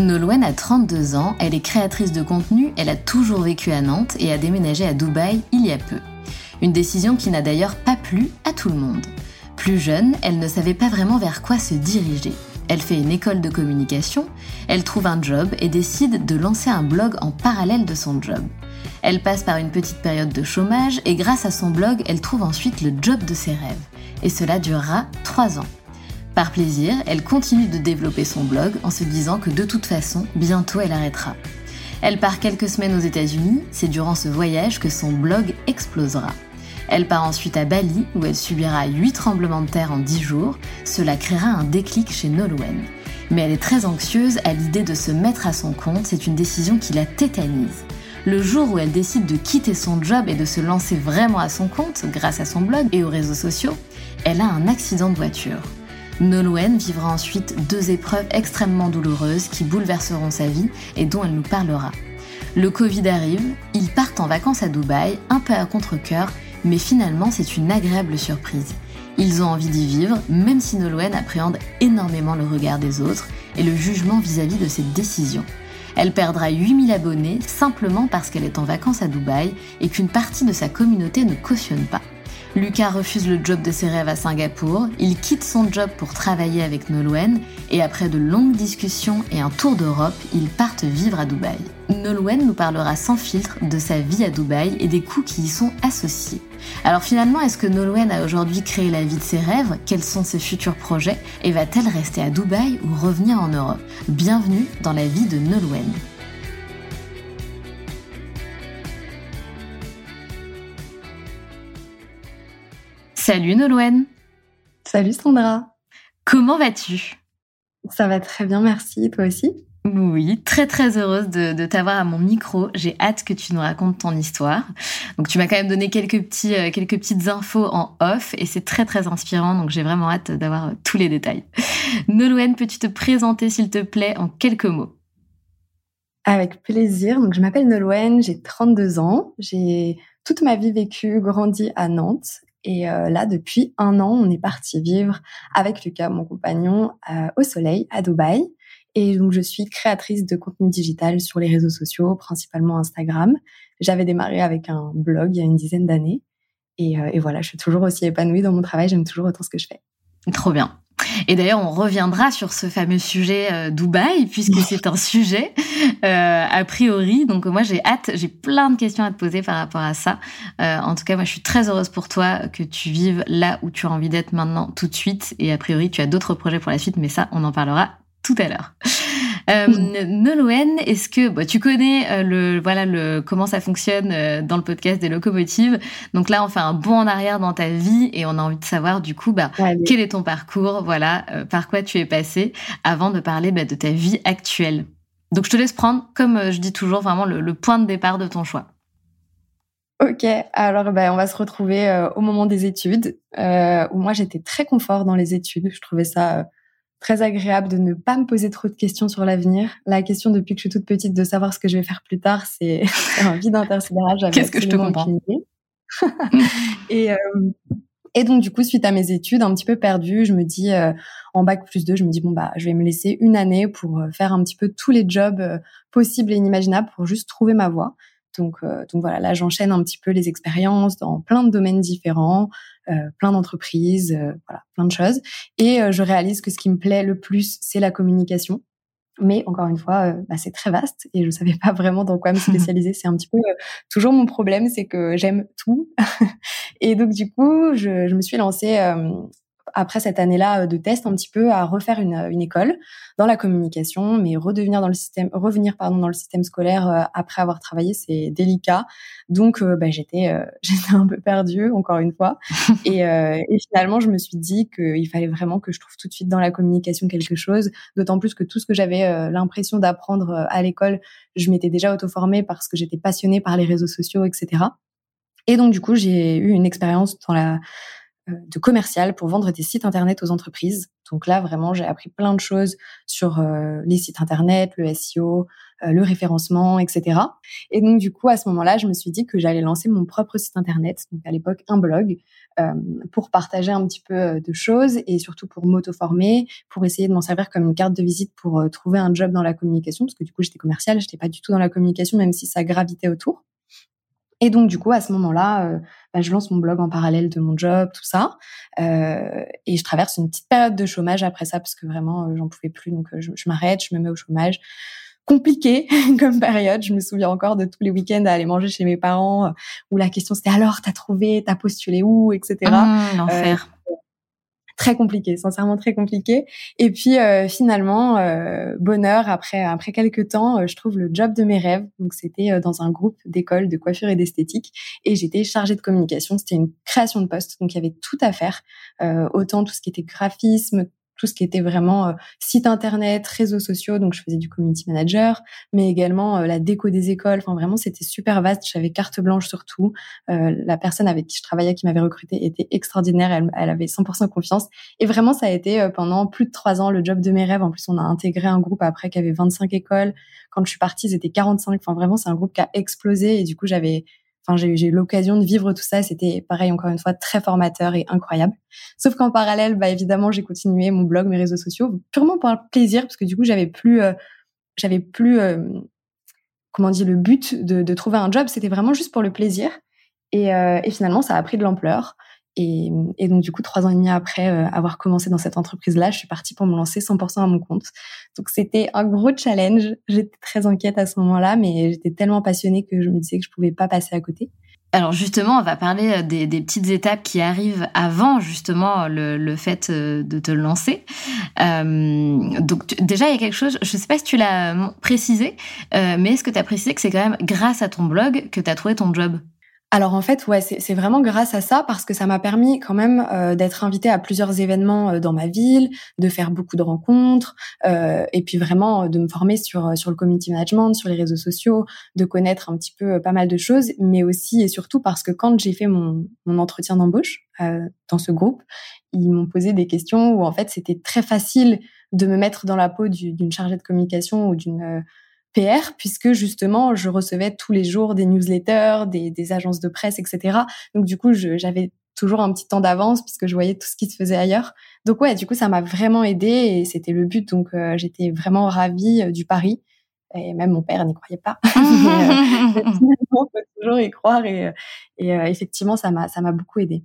Nolwenn a 32 ans, elle est créatrice de contenu, elle a toujours vécu à Nantes et a déménagé à Dubaï il y a peu. Une décision qui n'a d'ailleurs pas plu à tout le monde. Plus jeune, elle ne savait pas vraiment vers quoi se diriger. Elle fait une école de communication, elle trouve un job et décide de lancer un blog en parallèle de son job. Elle passe par une petite période de chômage et grâce à son blog, elle trouve ensuite le job de ses rêves. Et cela durera 3 ans. Par plaisir, elle continue de développer son blog en se disant que de toute façon, bientôt elle arrêtera. Elle part quelques semaines aux États-Unis, c'est durant ce voyage que son blog explosera. Elle part ensuite à Bali où elle subira 8 tremblements de terre en 10 jours, cela créera un déclic chez Nolwenn. Mais elle est très anxieuse à l'idée de se mettre à son compte, c'est une décision qui la tétanise. Le jour où elle décide de quitter son job et de se lancer vraiment à son compte, grâce à son blog et aux réseaux sociaux, elle a un accident de voiture. Nolwenn vivra ensuite deux épreuves extrêmement douloureuses qui bouleverseront sa vie et dont elle nous parlera. Le Covid arrive, ils partent en vacances à Dubaï, un peu à contre-coeur, mais finalement c'est une agréable surprise. Ils ont envie d'y vivre, même si Nolwenn appréhende énormément le regard des autres et le jugement vis-à-vis de cette décision. Elle perdra 8000 abonnés simplement parce qu'elle est en vacances à Dubaï et qu'une partie de sa communauté ne cautionne pas. Lucas refuse le job de ses rêves à Singapour, il quitte son job pour travailler avec Nolwenn et après de longues discussions et un tour d'Europe, ils partent vivre à Dubaï. Nolwenn nous parlera sans filtre de sa vie à Dubaï et des coûts qui y sont associés. Alors finalement, est-ce que Nolwenn a aujourd'hui créé la vie de ses rêves? Quels sont ses futurs projets? Et va-t-elle rester à Dubaï ou revenir en Europe? Bienvenue dans la vie de Nolwenn. Salut Nolwenn. Salut Sandra. Comment vas-tu? Ça va très bien, merci. Toi aussi? Oui, très très heureuse de, t'avoir à mon micro. J'ai hâte que tu nous racontes ton histoire. Donc tu m'as quand même donné quelques petits euh, quelques petites infos en off et c'est très très inspirant. Donc j'ai vraiment hâte d'avoir euh, tous les détails. Nolwenn, peux-tu te présenter s'il te plaît en quelques mots? Avec plaisir. Donc je m'appelle Nolwenn, j'ai 32 ans, j'ai toute ma vie vécue, grandi à Nantes et euh, là, depuis un an, on est parti vivre avec Lucas, mon compagnon, euh, au soleil, à Dubaï. Et donc, je suis créatrice de contenu digital sur les réseaux sociaux, principalement Instagram. J'avais démarré avec un blog il y a une dizaine d'années. Et, euh, et voilà, je suis toujours aussi épanouie dans mon travail. J'aime toujours autant ce que je fais. Trop bien. Et d'ailleurs, on reviendra sur ce fameux sujet euh, Dubaï, puisque c'est un sujet euh, a priori. Donc moi, j'ai hâte, j'ai plein de questions à te poser par rapport à ça. Euh, en tout cas, moi, je suis très heureuse pour toi que tu vives là où tu as envie d'être maintenant, tout de suite. Et a priori, tu as d'autres projets pour la suite, mais ça, on en parlera tout à l'heure. Euh, Nolwenn, est-ce que bah, tu connais euh, le voilà le comment ça fonctionne euh, dans le podcast des locomotives? Donc là, on fait un bond en arrière dans ta vie et on a envie de savoir du coup bah quel est ton parcours, voilà euh, par quoi tu es passé avant de parler bah, de ta vie actuelle? Donc je te laisse prendre, comme je dis toujours, vraiment le point de départ de ton choix. Ok, alors ben, on va se retrouver euh, au moment des études, euh, où moi j'étais très confort dans les études. Je trouvais ça euh, très agréable de ne pas me poser trop de questions sur l'avenir. La question depuis que je suis toute petite de savoir ce que je vais faire plus tard, c'est un vide intersidéral. Qu'est-ce que je te comprends Et et donc du coup, suite à mes études, un petit peu perdues, je me dis en bac plus 2, je me dis bon bah je vais me laisser une année pour faire un petit peu tous les jobs possibles et inimaginables pour juste trouver ma voie. Donc, euh, donc voilà, là j'enchaîne un petit peu les expériences dans plein de domaines différents, euh, plein d'entreprises, euh, voilà, plein de choses. Et je réalise que ce qui me plaît le plus, c'est la communication. Mais encore une fois, bah, c'est très vaste et je savais pas vraiment dans quoi me spécialiser. c'est un petit peu toujours mon problème, c'est que j'aime tout. et donc du coup, je, je me suis lancée après cette année-là euh, de test un petit peu à refaire une, une, école dans la communication, mais redevenir dans le système, revenir pardon dans le système scolaire euh, après avoir travaillé, c'est délicat. Donc euh, bah, j'étais j'étais un peu perdue encore une fois, et, et finalement je me suis dit qu'il fallait vraiment que je trouve tout de suite dans la communication quelque chose. D'autant plus que tout ce que j'avais l'impression d'apprendre à l'école, je m'étais déjà auto-formée parce que j'étais passionnée par les réseaux sociaux, etc. Et donc du coup j'ai eu une expérience dans la euh, de commercial pour vendre des sites internet aux entreprises. Donc là, vraiment, j'ai appris plein de choses sur euh, les sites internet, le SEO, euh, le référencement, etc. Et donc du coup, à ce moment-là, je me suis dit que j'allais lancer mon propre site internet, donc à l'époque un blog, pour partager un petit peu de choses et surtout pour m'auto-former, pour essayer de m'en servir comme une carte de visite pour trouver un job dans la communication, parce que du coup, j'étais commerciale, j'étais pas du tout dans la communication, même si ça gravitait autour. Et donc du coup, à ce moment-là, euh, bah, je lance mon blog en parallèle de mon job, tout ça, euh, et je traverse une petite période de chômage après ça parce que vraiment, euh, j'en pouvais plus. Donc je, je m'arrête, je me mets au chômage. Compliqué comme période. Je me souviens encore de tous les week-ends à aller manger chez mes parents où la question c'était alors t'as trouvé, t'as postulé où, etc. Mmh, l'enfer très compliqué, sincèrement très compliqué. Et puis euh, finalement, euh, bonheur après après quelques temps, euh, je trouve le job de mes rêves. Donc c'était dans un groupe d'école de coiffure et d'esthétique, et j'étais chargée de communication. C'était une création de poste, donc il y avait tout à faire, autant tout ce qui était graphisme, tout ce qui était vraiment euh, site internet, réseaux sociaux. Donc je faisais du community manager, mais également euh, la déco des écoles. Enfin vraiment c'était super vaste. J'avais carte blanche sur tout. Euh, la personne avec qui je travaillais, qui m'avait recruté, était extraordinaire. Elle, elle avait 100% confiance. Et vraiment ça a été pendant plus de trois ans le job de mes rêves. En plus on a intégré un groupe après qui avait 25 écoles. Quand je suis partie, ils étaient 45. Enfin vraiment c'est un groupe qui a explosé et du coup j'avais J'ai eu l'occasion de vivre tout ça. C'était pareil, encore une fois, très formateur et incroyable. Sauf qu'en parallèle, bah, évidemment, j'ai continué mon blog, mes réseaux sociaux, purement pour le plaisir, parce que du coup, j'avais plus, euh, j'avais plus, euh, comment dire, le but de, de trouver un job. C'était vraiment juste pour le plaisir. Et, euh, et finalement, ça a pris de l'ampleur. Et, donc, du coup, trois ans et demi après euh, avoir commencé dans cette entreprise-là, je suis partie pour me lancer 100% à mon compte. Donc, c'était un gros challenge. J'étais très inquiète à ce moment-là, mais j'étais tellement passionnée que je me disais que je pouvais pas passer à côté. Alors justement, on va parler euh, des, petites étapes qui arrivent avant justement le, fait euh, de te lancer. Donc déjà, il y a quelque chose, je ne sais pas si tu l'as précisé, mais est-ce que tu as précisé que c'est quand même grâce à ton blog que tu as trouvé ton job? Alors en fait, ouais, c'est vraiment grâce à ça parce que ça m'a permis quand même euh, d'être invitée à plusieurs événements euh, dans ma ville, de faire beaucoup de rencontres euh, et puis vraiment de me former sur sur le community management, sur les réseaux sociaux, de connaître un petit peu pas mal de choses, mais aussi et surtout parce que quand j'ai fait mon, mon entretien d'embauche dans ce groupe, ils m'ont posé des questions où en fait c'était très facile de me mettre dans la peau d'une chargée de communication ou d'une PR, puisque justement, je recevais tous les jours des newsletters, des, des agences de presse, etc. Donc du coup, j'avais toujours un petit temps d'avance puisque je voyais tout ce qui se faisait ailleurs. Donc ouais, du coup, ça m'a vraiment aidé et c'était le but. Donc euh, j'étais vraiment ravie euh, du pari. Et même mon père n'y croyait pas. Mais, euh, on peut toujours y croire et, et effectivement, ça m'a ça m'a beaucoup aidé.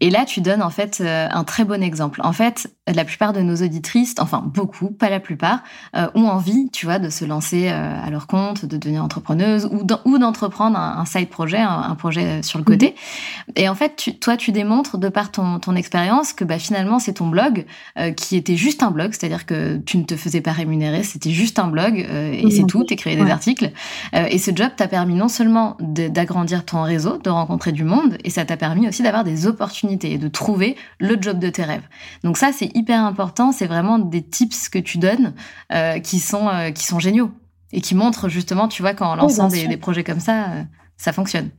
Et là, tu donnes en fait euh, un très bon exemple. En fait, la plupart de nos auditrices, enfin beaucoup, pas la plupart, euh, ont envie, tu vois, de se lancer euh, à leur compte, de devenir entrepreneuse ou d'entreprendre un, side projet, un, projet sur le côté. Mhm. Et en fait, tu, toi, tu démontres de par ton, ton expérience que bah, finalement, c'est ton blog qui était juste un blog, c'est-à-dire que tu ne te faisais pas rémunérer, c'était juste un blog et c'est tout, tu écrivais des articles. et ce job t'a permis non seulement d'agrandir ton réseau, de rencontrer du monde, et ça t'a permis aussi d'avoir des et de trouver le job de tes rêves. Donc ça, c'est hyper important. C'est vraiment des tips que tu donnes euh, qui sont euh, qui sont géniaux et qui montrent justement, tu vois, qu'en lançant des, projets comme ça, euh, ça fonctionne.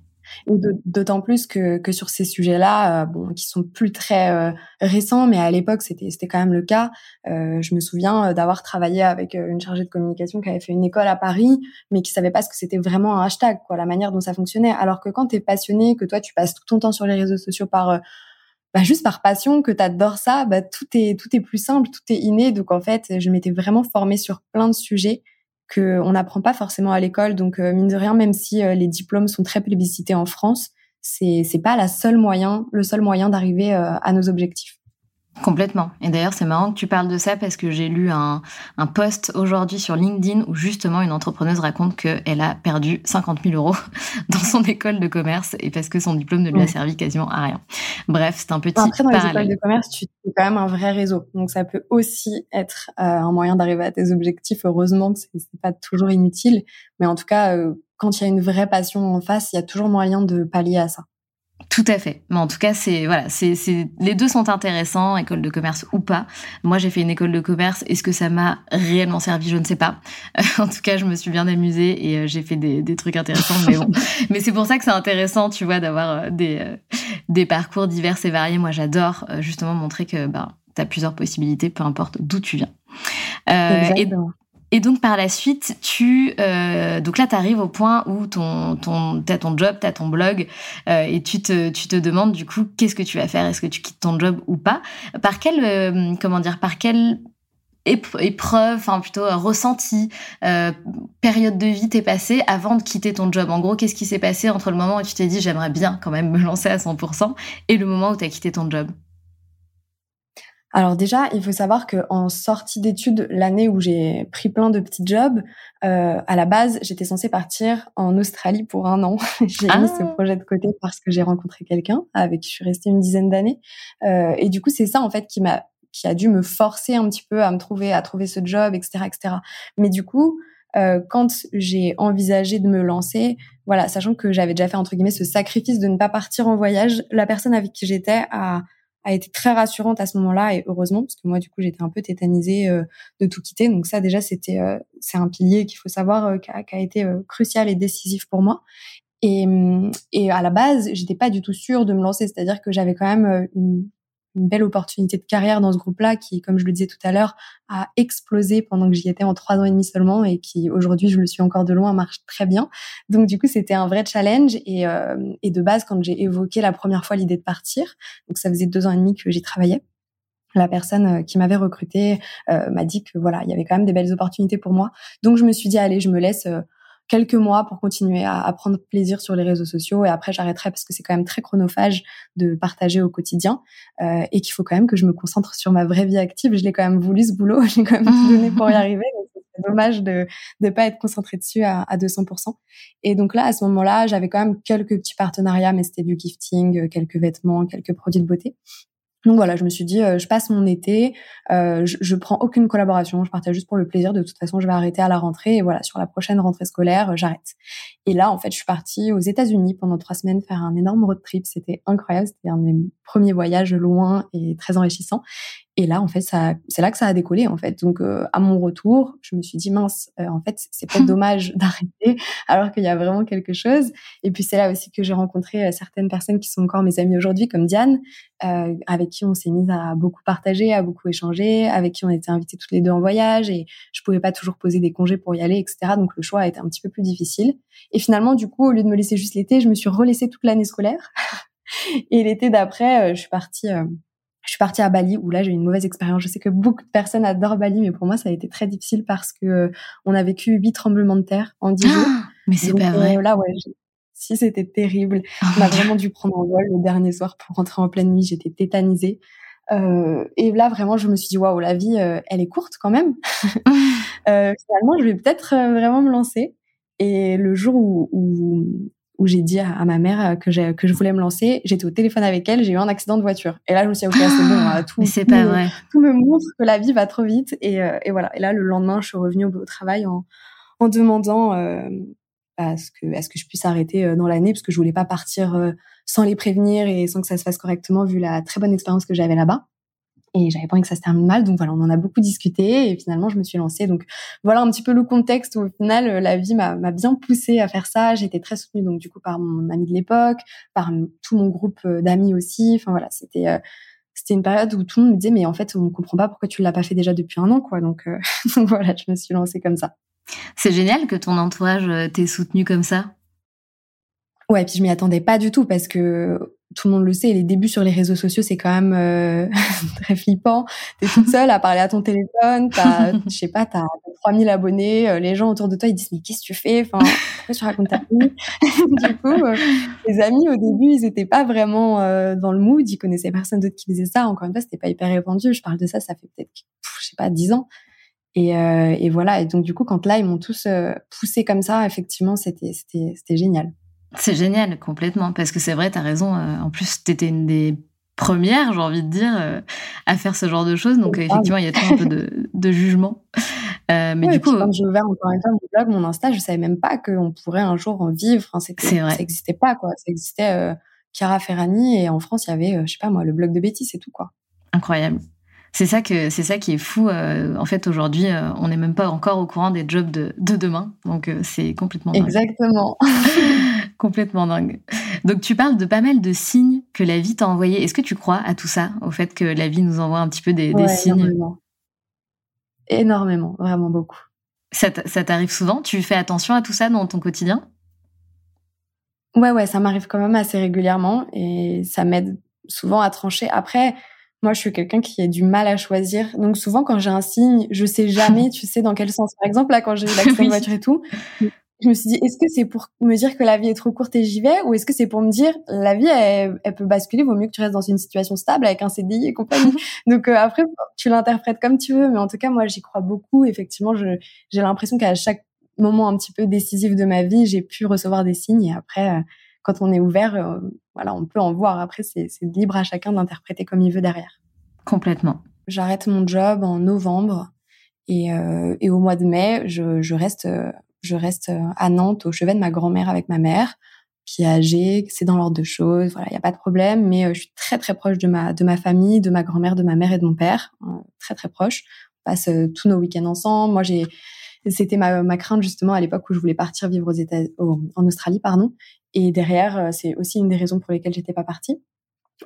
D'autant plus que, que sur ces sujets-là, euh, bon, qui sont plus très euh, récents, mais à l'époque c'était c'était quand même le cas. Euh, je me souviens d'avoir travaillé avec une chargée de communication qui avait fait une école à Paris, mais qui savait pas ce que c'était vraiment un hashtag, quoi, la manière dont ça fonctionnait. Alors que quand tu es passionné, que toi tu passes tout ton temps sur les réseaux sociaux par bah, juste par passion, que tu adores ça, bah, tout est tout est plus simple, tout est inné. Donc en fait, je m'étais vraiment formée sur plein de sujets que on n'apprend pas forcément à l'école. Donc mine de rien, même si les diplômes sont très plébiscités en France, c'est c'est pas la seule moyen, le seul moyen d'arriver euh, à nos objectifs. Complètement. Et d'ailleurs, c'est marrant que tu parles de ça parce que j'ai lu un, un post aujourd'hui sur LinkedIn où justement une entrepreneuse raconte qu'elle a perdu 50 000 euros dans son école de commerce et parce que son diplôme ne lui a servi quasiment à rien. Bref, c'est un petit Après, dans les écoles de commerce, tu as quand même un vrai réseau. Donc, ça peut aussi être euh, un moyen d'arriver à tes objectifs. Heureusement que c'est pas toujours inutile. Mais en tout cas, euh, quand il y a une vraie passion en face, il y a toujours moyen de pallier à ça. Tout à fait. Mais en tout cas, c'est voilà, c'est les deux sont intéressants, école de commerce ou pas. Moi, j'ai fait une école de commerce. Est-ce que ça m'a réellement servi? Je ne sais pas. en tout cas, je me suis bien amusée et euh, j'ai fait des, des, trucs intéressants. Mais bon, mais c'est pour ça que c'est intéressant, tu vois, d'avoir euh, des euh, des parcours divers et variés. Moi, j'adore justement montrer que bah tu as plusieurs possibilités, peu importe d'où tu viens. Euh, et, et donc par la suite, tu euh, donc là tu arrives au point où ton ton t'as ton job, t'as ton blog euh, et tu te demandes du coup qu'est-ce que tu vas faire, est-ce que tu quittes ton job ou pas? Par quelle euh, comment dire par quelle épreuve, enfin plutôt euh, ressenti, période de vie t'es passée avant de quitter ton job? En gros, qu'est-ce qui s'est passé entre le moment où tu t'es dit j'aimerais bien quand même me lancer à 100% et le moment où tu as quitté ton job? Alors déjà, il faut savoir que en sortie d'études, l'année où j'ai pris plein de petits jobs, euh, à la base, j'étais censée partir en Australie pour un an. j'ai mis ce ah. projet de côté parce que j'ai rencontré quelqu'un avec qui je suis restée une dizaine d'années. Euh, et du coup, c'est ça en fait qui m'a qui a dû me forcer un petit peu à me trouver à trouver ce job, etc., etc. Mais du coup, euh, quand j'ai envisagé de me lancer, voilà, sachant que j'avais déjà fait entre guillemets ce sacrifice de ne pas partir en voyage, la personne avec qui j'étais a a été très rassurante à ce moment-là et heureusement parce que moi du coup j'étais un peu tétanisée euh, de tout quitter. Donc ça déjà c'était euh, c'est un pilier qu'il faut savoir euh, qui, a, a, été crucial et décisif pour moi. Et, et à la base j'étais pas du tout sûre de me lancer. C'est-à-dire que j'avais quand même une, une belle opportunité de carrière dans ce groupe-là qui, comme je le disais tout à l'heure, a explosé pendant que j'y étais en trois ans et demi seulement et qui aujourd'hui, je le suis encore de loin, marche très bien. Donc du coup, c'était un vrai challenge et, euh, et de base, quand j'ai évoqué la première fois l'idée de partir, donc ça faisait deux ans et demi que j'y travaillais, la personne euh, qui m'avait recruté euh, m'a dit que voilà, il y avait quand même des belles opportunités pour moi. Donc je me suis dit allez, je me laisse quelques mois pour continuer à, à, prendre plaisir sur les réseaux sociaux et après j'arrêterai parce que c'est quand même très chronophage de partager au quotidien euh, et qu'il faut quand même que je me concentre sur ma vraie vie active. Je l'ai quand même voulu ce boulot, j'ai quand même tout donné pour y arriver. C'est dommage de ne pas être concentré dessus à, à 200%. Et donc là, à ce moment-là, j'avais quand même quelques petits partenariats, mais c'était du gifting, quelques vêtements, quelques produits de beauté. Donc voilà, je me suis dit, euh, je passe mon été, euh, je, je, prends aucune collaboration, je partais juste pour le plaisir. De toute façon, je vais arrêter à la rentrée et voilà, sur la prochaine rentrée scolaire, euh, j'arrête. Et là, en fait, je suis partie aux États-Unis pendant trois semaines faire un énorme road trip. C'était incroyable, c'était un de mes premiers voyages loin et très enrichissant. Et là, en fait, ça, c'est là que ça a décollé, en fait. Donc, euh, à mon retour, je me suis dit mince, euh, en fait, c'est pas dommage d'arrêter, alors qu'il y a vraiment quelque chose. Et puis, c'est là aussi que j'ai rencontré euh, certaines personnes qui sont encore mes amies aujourd'hui, comme Diane, avec qui on s'est mis à beaucoup partager, à beaucoup échanger, avec qui on était invités toutes les deux en voyage, et je pouvais pas toujours poser des congés pour y aller, etc. Donc, le choix a été un petit peu plus difficile. Et finalement, du coup, au lieu de me laisser juste l'été, je me suis relaissée toute l'année scolaire. et l'été d'après, je suis partie je suis partie à Bali où là j'ai eu une mauvaise expérience. Je sais que beaucoup de personnes adorent Bali, mais pour moi ça a été très difficile parce que euh, on a vécu huit tremblements de terre en dix jours. Ah, mais c'est pas vrai. Euh, là ouais, si c'était terrible. Oh on a vraiment dû prendre un vol le dernier soir pour rentrer en pleine nuit. J'étais tétanisée. Euh, et là vraiment je me suis dit waouh la vie euh, elle est courte quand même. finalement je vais peut-être vraiment me lancer. Et le jour où, où, où j'ai dit à, ma mère euh, que, que je voulais me lancer. J'étais au téléphone avec elle, j'ai eu un accident de voiture. Et là, je me suis dit, ok, c'est bon, ah, tout, c'est pas vrai. tout me montre que la vie va trop vite. Et, euh, et, voilà. Et là, le lendemain, je suis revenue au, travail en, en demandant euh, à, ce que, à ce que je puisse arrêter euh, dans l'année, parce que je voulais pas partir sans les prévenir et sans que ça se fasse correctement, vu la très bonne expérience que j'avais là-bas. Et j'avais pas envie que ça se termine mal, donc voilà, on en a beaucoup discuté et finalement je me suis lancée. Donc voilà un petit peu le contexte où au final la vie m'a bien poussée à faire ça. Été très soutenue donc du coup par mon ami de l'époque, par tout mon groupe d'amis aussi. Enfin voilà, c'était c'était une période où tout le monde me disait mais en fait on comprend pas pourquoi tu l'as pas fait déjà depuis un an quoi. Donc, donc voilà, je me suis lancée comme ça. C'est génial que ton entourage t'ait soutenu comme ça. Ouais, puis je m'y attendais pas du tout parce que tout le monde le sait, les débuts sur les réseaux sociaux, c'est quand même euh, très flippant. T'es toute seule à parler à ton téléphone, t'as, je sais pas, t'as 3000 abonnés, euh, les gens autour de toi, ils disent, mais qu'est-ce que tu fais? Enfin, pourquoi tu racontes ta vie? du coup, euh, les amis, au début, ils étaient pas vraiment dans le mood, ils connaissaient personne d'autre qui faisait ça. Encore une fois, c'était pas hyper répandu. Je parle de ça, ça fait peut-être, je sais pas, 10 ans. Et, et voilà. Et donc, du coup, quand là, ils m'ont tous poussé comme ça, effectivement, c'était, c'était, c'était génial. C'est génial, complètement, parce que c'est vrai, tu as raison. Euh, en plus, tu étais une des premières, j'ai envie de dire, euh, à faire ce genre de choses. Donc, effectivement, il y a toujours un peu de, de jugement. Euh, mais du coup, quand j'ai ouvert encore une fois mon blog, mon Insta, je savais même pas qu'on pourrait un jour en vivre. Enfin, c'est vrai. Ça n'existait pas, quoi. Ça existait euh, Chiara Ferrani et en France, il y avait, je sais pas moi, le blog de Betty, c'est tout, quoi. Incroyable. C'est ça que c'est ça qui est fou. en fait, aujourd'hui, on n'est même pas encore au courant des jobs de, de demain, donc c'est complètement dingue. exactement. complètement dingue. Donc tu parles de pas mal de signes que la vie t'a envoyés. Est-ce que tu crois à tout ça, au fait que la vie nous envoie un petit peu des, signes? énormément. énormément, vraiment beaucoup. Ça t'arrive souvent? Tu fais attention à tout ça dans ton quotidien? Ouais, ouais, ça m'arrive quand même assez régulièrement et ça m'aide souvent à trancher. Après, moi, je suis quelqu'un qui a du mal à choisir. Donc souvent, quand j'ai un signe, je sais jamais, tu sais, dans quel sens. Par exemple, là, quand j'ai eu l'accident de voiture et tout, je me suis dit, est-ce que c'est pour me dire que la vie est trop courte et j'y vais, ou est-ce que c'est pour me dire, la vie, elle, peut basculer, vaut mieux que tu restes dans une situation stable avec un CDI et compagnie. Donc euh, après, tu l'interprètes comme tu veux, mais en tout cas, moi, j'y crois beaucoup. Effectivement, j'ai l'impression qu'à chaque moment un petit peu décisif de ma vie, j'ai pu recevoir des signes. Et après, euh, quand on est ouvert, euh, voilà, on peut en voir. Après, c'est libre à chacun d'interpréter comme il veut derrière. Complètement. J'arrête mon job en novembre. Et, et, au mois de mai, je, je reste je reste euh, à Nantes au chevet de ma grand-mère avec ma mère qui est âgée, c'est dans l'ordre de choses, voilà, il y a pas de problème, mais euh, je suis très très proche de ma de ma famille, de ma grand-mère, de ma mère et de mon père, hein, très très proche. On passe euh, tous nos week-ends ensemble. Moi, j'ai c'était ma, ma crainte justement à l'époque où je voulais partir vivre aux États en Australie, pardon. Et derrière, c'est aussi une des raisons pour lesquelles j'étais pas partie.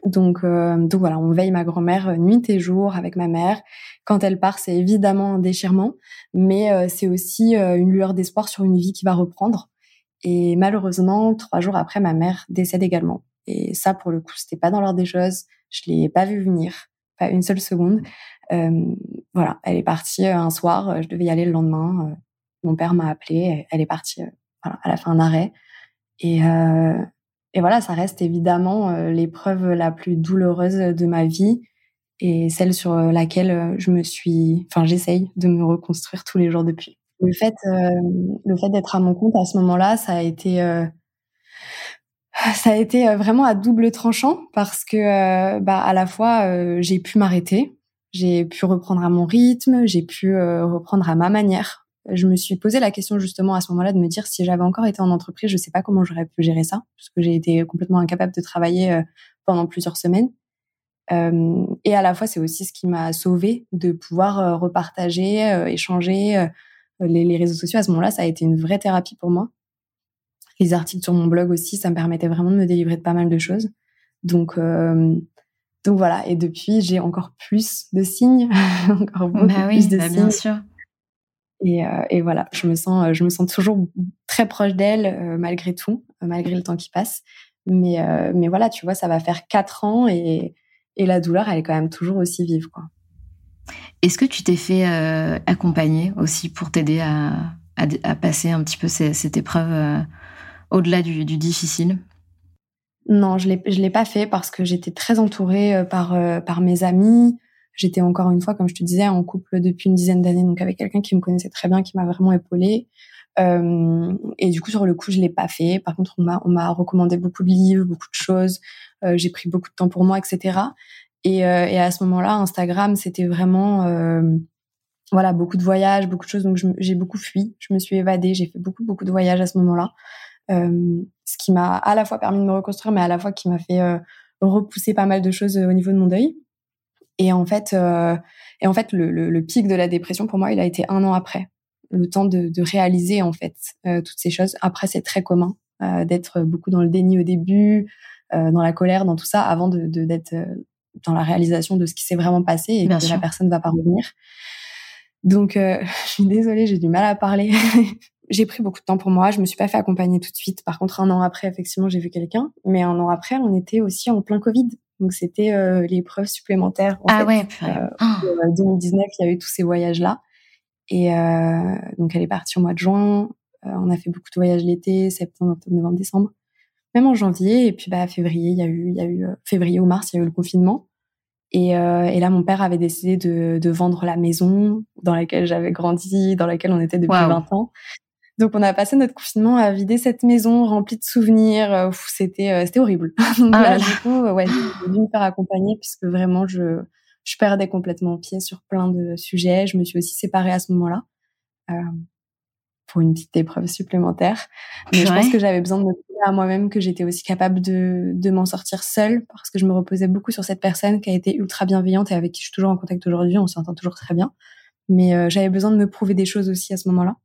Donc, donc voilà, on veille ma grand-mère nuit et jour avec ma mère. Quand elle part, c'est évidemment un déchirement, mais euh, c'est aussi euh, une lueur d'espoir sur une vie qui va reprendre. Et malheureusement, trois jours après, ma mère décède également. Et ça, pour le coup, c'était pas dans l'ordre des choses. Je l'ai pas vu venir, pas une seule seconde. Euh, voilà, elle est partie un soir. Je devais y aller le lendemain. mon père m'a appelé. Elle est partie. voilà, elle a fait un arrêt. Et, et voilà, ça reste évidemment l'épreuve la plus douloureuse de ma vie et celle sur euh, laquelle euh, je me suis, enfin, j'essaye de me reconstruire tous les jours depuis. Le fait, euh, le fait d'être à mon compte à ce moment-là, ça a été, ça a été vraiment à double tranchant parce que, bah, à la fois, j'ai pu m'arrêter, j'ai pu reprendre à mon rythme, j'ai pu reprendre à ma manière. Je me suis posé la question justement à ce moment-là de me dire si j'avais encore été en entreprise, je sais pas comment j'aurais pu gérer ça, parce que j'ai été complètement incapable de travailler pendant plusieurs semaines. Euh, et à la fois, c'est aussi ce qui m'a sauvé de pouvoir euh, repartager, euh, échanger. Les, les, réseaux sociaux, à ce moment-là, ça a été une vraie thérapie pour moi. Les articles sur mon blog aussi, ça me permettait vraiment de me délivrer de pas mal de choses. Donc, donc voilà. Et depuis, j'ai encore plus de signes, encore beaucoup bah plus de bah signes. Bien sûr. Et, et, voilà, je me sens, je me sens toujours très proche d'elle malgré tout, malgré le temps qui passe. Mais, mais voilà, tu vois, ça va faire quatre ans et, et la douleur, elle est quand même toujours aussi vive, quoi. Est-ce que tu t'es fait euh, accompagner aussi pour t'aider à, à, passer un petit peu cette, épreuve euh, au-delà du, difficile? Non, je ne l'ai pas fait parce que j'étais très entourée euh, par mes amis. J'étais encore une fois, comme je te disais, en couple depuis une dizaine d'années, donc avec quelqu'un qui me connaissait très bien, qui m'a vraiment épaulée. et du coup, sur le coup, je l'ai pas fait. Par contre, on m'a on m'a recommandé beaucoup de livres, beaucoup de choses. Euh, j'ai pris beaucoup de temps pour moi, etc. Et, euh, et à ce moment-là, Instagram, c'était vraiment euh, voilà beaucoup de voyages, beaucoup de choses. Donc j'ai beaucoup fui, je me suis évadée, j'ai fait beaucoup beaucoup de voyages à ce moment-là, euh, ce qui m'a à la fois permis de me reconstruire, mais à la fois qui m'a fait euh, repousser pas mal de choses au niveau de mon deuil. Et en fait, et en fait, le, le, pic de la dépression pour moi, il a été un an après, le temps de, de réaliser en fait toutes ces choses. Après, c'est très commun d'être beaucoup dans le déni au début, dans la colère, dans tout ça, avant de d'être dans la réalisation de ce qui s'est vraiment passé et que la personne ne va pas revenir. Donc, euh, je suis désolée, j'ai du mal à parler. j'ai pris beaucoup de temps pour moi. Je me suis pas fait accompagner tout de suite. Par contre, un an après, effectivement, j'ai vu quelqu'un. Mais un an après, on était aussi en plein Covid. Donc, c'était euh, l'épreuve supplémentaire. ah ouais. Euh, 2019, il y a eu tous ces voyages-là. Et euh, donc, elle est partie au mois de juin. Euh, on a fait beaucoup de voyages l'été, septembre, octobre, novembre, décembre. Même en janvier. Et puis, bah, février, il y a eu, il y a eu février ou mars, il y a eu le confinement. Et, euh, et, là, mon père avait décidé de, de, vendre la maison dans laquelle j'avais grandi, dans laquelle on était depuis 20 ans. Donc, on a passé notre confinement à vider cette maison remplie de souvenirs. Euh, c'était euh, c'était horrible. Donc, ah là, du coup, ouais, j'ai dû me faire accompagner puisque vraiment, je, je perdais complètement pied sur plein de sujets. Je me suis aussi séparée à ce moment-là. Euh, pour une petite épreuve supplémentaire. Mais je pense que j'avais besoin de me prouver à moi-même que j'étais aussi capable de, de m'en sortir seule parce que je me reposais beaucoup sur cette personne qui a été ultra bienveillante et avec qui je suis toujours en contact aujourd'hui. On s'entend toujours très bien. Mais euh, j'avais besoin de me prouver des choses aussi à ce moment-là.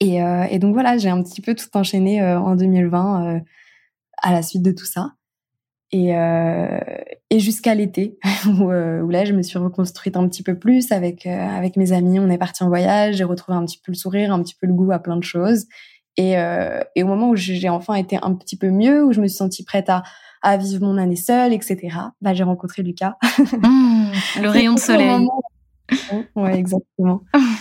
Et, euh, et donc voilà, j'ai un petit peu tout enchaîné euh, en 2020 à la suite de tout ça. Et, euh, et jusqu'à l'été où, euh, où, là je me suis reconstruite un petit peu plus avec euh, avec mes amis. On est parti en voyage j'ai retrouvé un petit peu le sourire un petit peu le goût à plein de choses. Et, euh, et au moment où j'ai enfin été un petit peu mieux où je me suis sentie prête à à vivre mon année seule etc bah j'ai rencontré Lucas. Mmh, le rayon de soleil. ouais exactement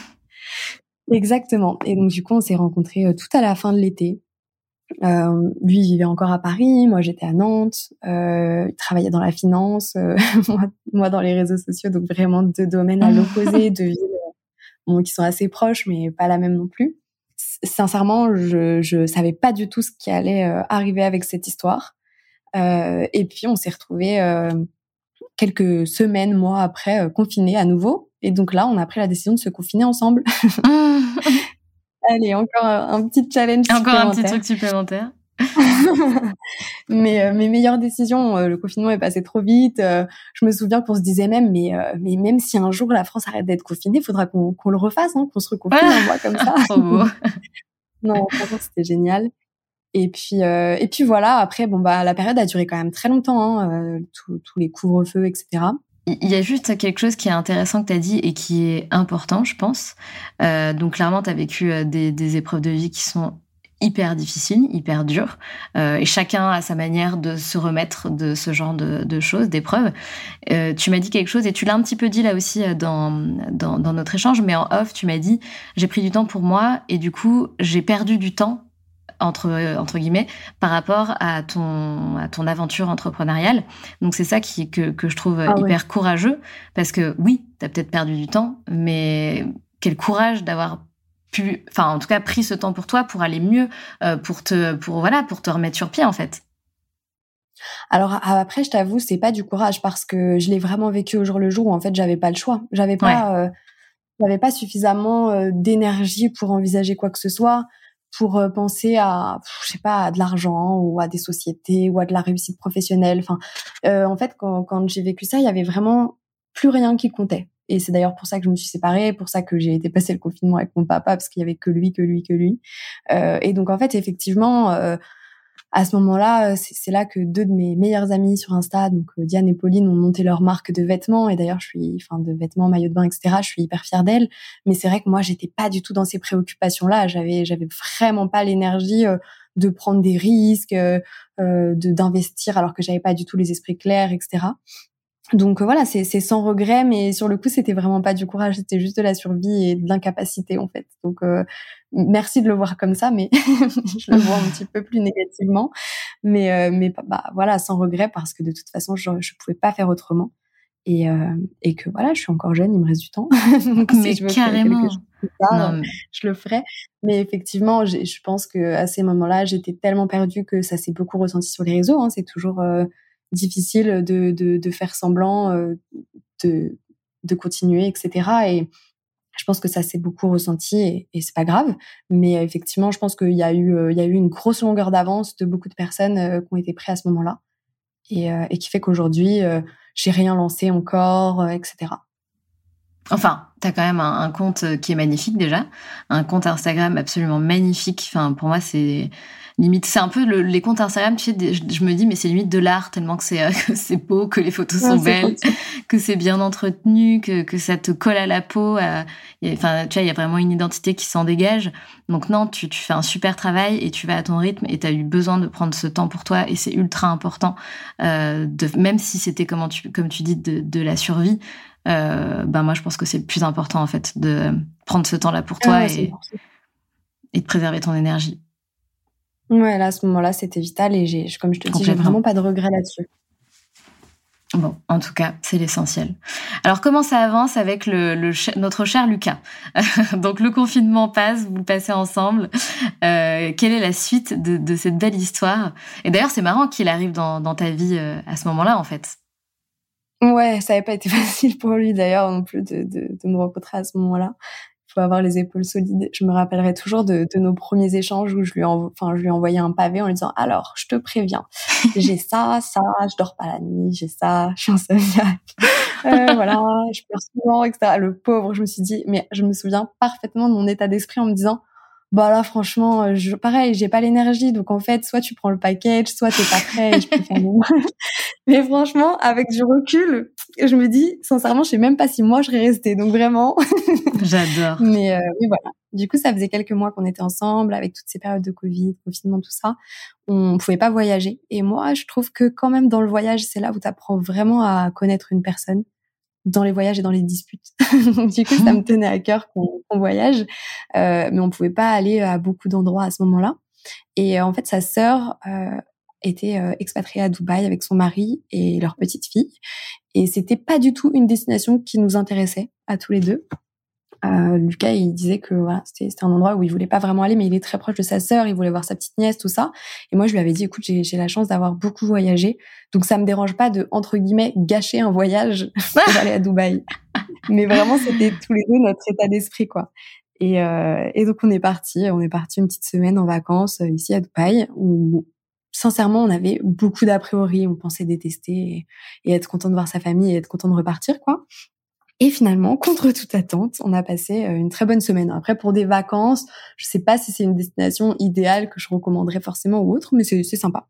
exactement et donc du coup on s'est rencontrés euh, tout à la fin de l'été euh, lui il vivait encore à Paris, moi j'étais à Nantes, euh, il travaillait dans la finance, euh, moi, moi, dans les réseaux sociaux, donc vraiment deux domaines à l'opposé, deux villes bon, qui sont assez proches mais pas la même non plus. sincèrement, je je savais pas du tout ce qui allait euh, arriver avec cette histoire. Euh, et puis on s'est retrouvés quelques semaines, mois après, confinés à nouveau. Et donc là, on a pris la décision de se confiner ensemble. Allez, encore un, petit challenge Encore un petit truc supplémentaire. mais euh, mes meilleures décisions, euh, le confinement est passé trop vite. Euh, je me souviens qu'on se disait même, mais mais même si un jour la France arrête d'être confinée, il faudra qu'on le refasse, hein, qu'on se reconfine un mois comme ça. non, franchement, c'était génial. Et puis et puis voilà. Après, bon bah la période a duré quand même très longtemps, hein, tous les couvre-feux, etc. Il y a juste quelque chose qui est intéressant que tu as dit et qui est important, je pense. Euh, donc clairement, tu as vécu euh, des, des, épreuves de vie qui sont hyper difficiles, hyper dures, euh, et chacun a sa manière de se remettre de ce genre de, de choses, d'épreuves. Euh, tu m'as dit quelque chose, et tu l'as un petit peu dit là aussi euh, dans, dans, dans notre échange, mais en off, tu m'as dit, j'ai pris du temps pour moi, et du coup, j'ai perdu du temps entre entre guillemets par rapport à ton à ton aventure entrepreneuriale. Donc c'est ça qui que que je trouve ah hyper courageux parce que oui, tu as peut-être perdu du temps, mais quel courage d'avoir pu enfin en tout cas pris ce temps pour toi pour aller mieux euh, pour te pour voilà, pour te remettre sur pied en fait. Alors après, je t'avoue, c'est pas du courage parce que je l'ai vraiment vécu au jour le jour où en fait j'avais pas le choix. J'avais pas, euh, j'avais pas suffisamment euh, d'énergie pour envisager quoi que ce soit pour euh, penser à, je sais pas, à de l'argent ou à des sociétés ou à de la réussite professionnelle. Enfin, euh, en fait, quand, quand j'ai vécu ça, il y avait vraiment plus rien qui comptait. Et c'est d'ailleurs pour ça que je me suis séparée, pour ça que j'ai été passer le confinement avec mon papa, parce qu'il y avait que lui, que lui, que lui. Euh, et donc en fait, effectivement, euh, à ce moment-là, euh, c'est là que deux de mes meilleures amies sur Insta, donc euh, Diane et Pauline, ont monté leur marque de vêtements. Et d'ailleurs, je suis, enfin, de vêtements, maillots de bain, etc. Je suis hyper fière d'elles. Mais c'est vrai que moi, j'étais pas du tout dans ces préoccupations-là. J'avais, j'avais vraiment pas l'énergie euh, de prendre des risques, d'investir alors que j'avais pas du tout les esprits clairs, etc. Donc voilà, c'est sans regret, mais sur le coup, c'était vraiment pas du courage, c'était juste de la survie et de l'incapacité en fait. Donc euh, merci de le voir comme ça, mais je le vois un petit peu plus négativement. Mais euh, mais bah voilà, sans regret parce que de toute façon, je je pouvais pas faire autrement et euh, et que voilà, je suis encore jeune, il me reste du temps. Donc, mais si je veux carrément. Ça, je le ferai. Mais effectivement, je pense que à ces moments-là, j'étais tellement perdue que ça s'est beaucoup ressenti sur les réseaux. Hein. C'est toujours difficile de, de, de faire semblant euh, de, de continuer, etc. Et je pense que ça s'est beaucoup ressenti et, c'est pas grave. Mais effectivement, je pense qu'il y a eu, euh, il y a eu une grosse longueur d'avance de beaucoup de personnes euh, qui ont été prêtes à ce moment-là. et, et qui fait qu'aujourd'hui j'ai rien lancé encore, etc. Enfin, tu as quand même un, compte qui est magnifique déjà, un compte Instagram absolument magnifique. Enfin, pour moi, c'est limite, c'est un peu les comptes Instagram. Tu sais, je, me dis, mais c'est limite de l'art tellement que c'est euh, beau, que les photos sont belles, que c'est bien entretenu, que, que ça te colle à la peau. enfin, tu vois, il y a vraiment une identité qui s'en dégage. Donc non, tu, tu fais un super travail et tu vas à ton rythme et tu as eu besoin de prendre ce temps pour toi et c'est ultra important. Euh, de, même si c'était comme tu comme tu dis de, de la survie euh, ben moi je pense que c'est le plus important en fait de prendre ce temps-là pour toi et, et, de préserver ton énergie. Ouais, là à ce moment-là c'était vital et j'ai, comme je te dis, j'ai vraiment pas de regrets là-dessus. Bon, en tout cas, c'est l'essentiel. Alors, comment ça avance avec le, notre cher Lucas? Donc, le confinement passe, vous le passez ensemble. Euh, quelle est la suite de, de, cette belle histoire? Et d'ailleurs, c'est marrant qu'il arrive dans, dans ta vie euh, à ce moment-là, en fait. Ouais, ça n'avait pas été facile pour lui d'ailleurs non plus de, de, de me rencontrer à ce moment-là. Il faut avoir les épaules solides. Je me rappellerai toujours de, de nos premiers échanges où je lui, enfin, je lui envoyais un pavé en lui disant alors, je te préviens, j'ai ça, ça, je dors pas la nuit, j'ai ça, je suis insomniaque, euh, voilà, je pleure souvent, etc. Le pauvre, je me suis dit, mais je me souviens parfaitement de mon état d'esprit en me disant bah là franchement euh, je, pareil j'ai pas l'énergie. Donc en fait soit tu prends le package soit t'es pas prêt et je peux faire mais franchement avec du recul je me dis sincèrement je sais même pas si moi je serais restée. Donc vraiment. J'adore. Mais, euh, mais voilà. Du coup ça faisait quelques mois qu'on était ensemble avec toutes ces périodes de Covid confinement tout ça. On pouvait pas voyager. Et moi je trouve que quand même dans le voyage c'est là où tu apprends vraiment à connaître une personne dans les voyages et dans les disputes. Donc du coup, ça me tenait à cœur qu'on voyage, euh, mais on pouvait pas aller à beaucoup d'endroits à ce moment-là. Et euh, en fait, sa sœur euh, était expatriée à Dubaï avec son mari et leur petite fille, et c'était pas du tout une destination qui nous intéressait à tous les deux. Euh, Lucas, il disait que c'était un endroit où il voulait pas vraiment aller, mais il est très proche de sa sœur, il voulait voir sa petite nièce, tout ça. Et moi, je lui avais dit, écoute, j'ai la chance d'avoir beaucoup voyagé, donc ça me dérange pas de entre guillemets gâcher un voyage pour aller à Dubaï. mais vraiment, c'était tous les deux notre état d'esprit, quoi. Et, euh, et donc on est parti, on est parti une petite semaine en vacances euh, ici à Dubaï, où sincèrement, on avait beaucoup d'a priori, on pensait détester et, et, être content de voir sa famille et être content de repartir, quoi. Et finalement, contre toute attente, on a passé euh, une très bonne semaine. Après, pour des vacances, je sais pas si c'est une destination idéale que je recommanderais forcément ou autre, mais c'est sympa.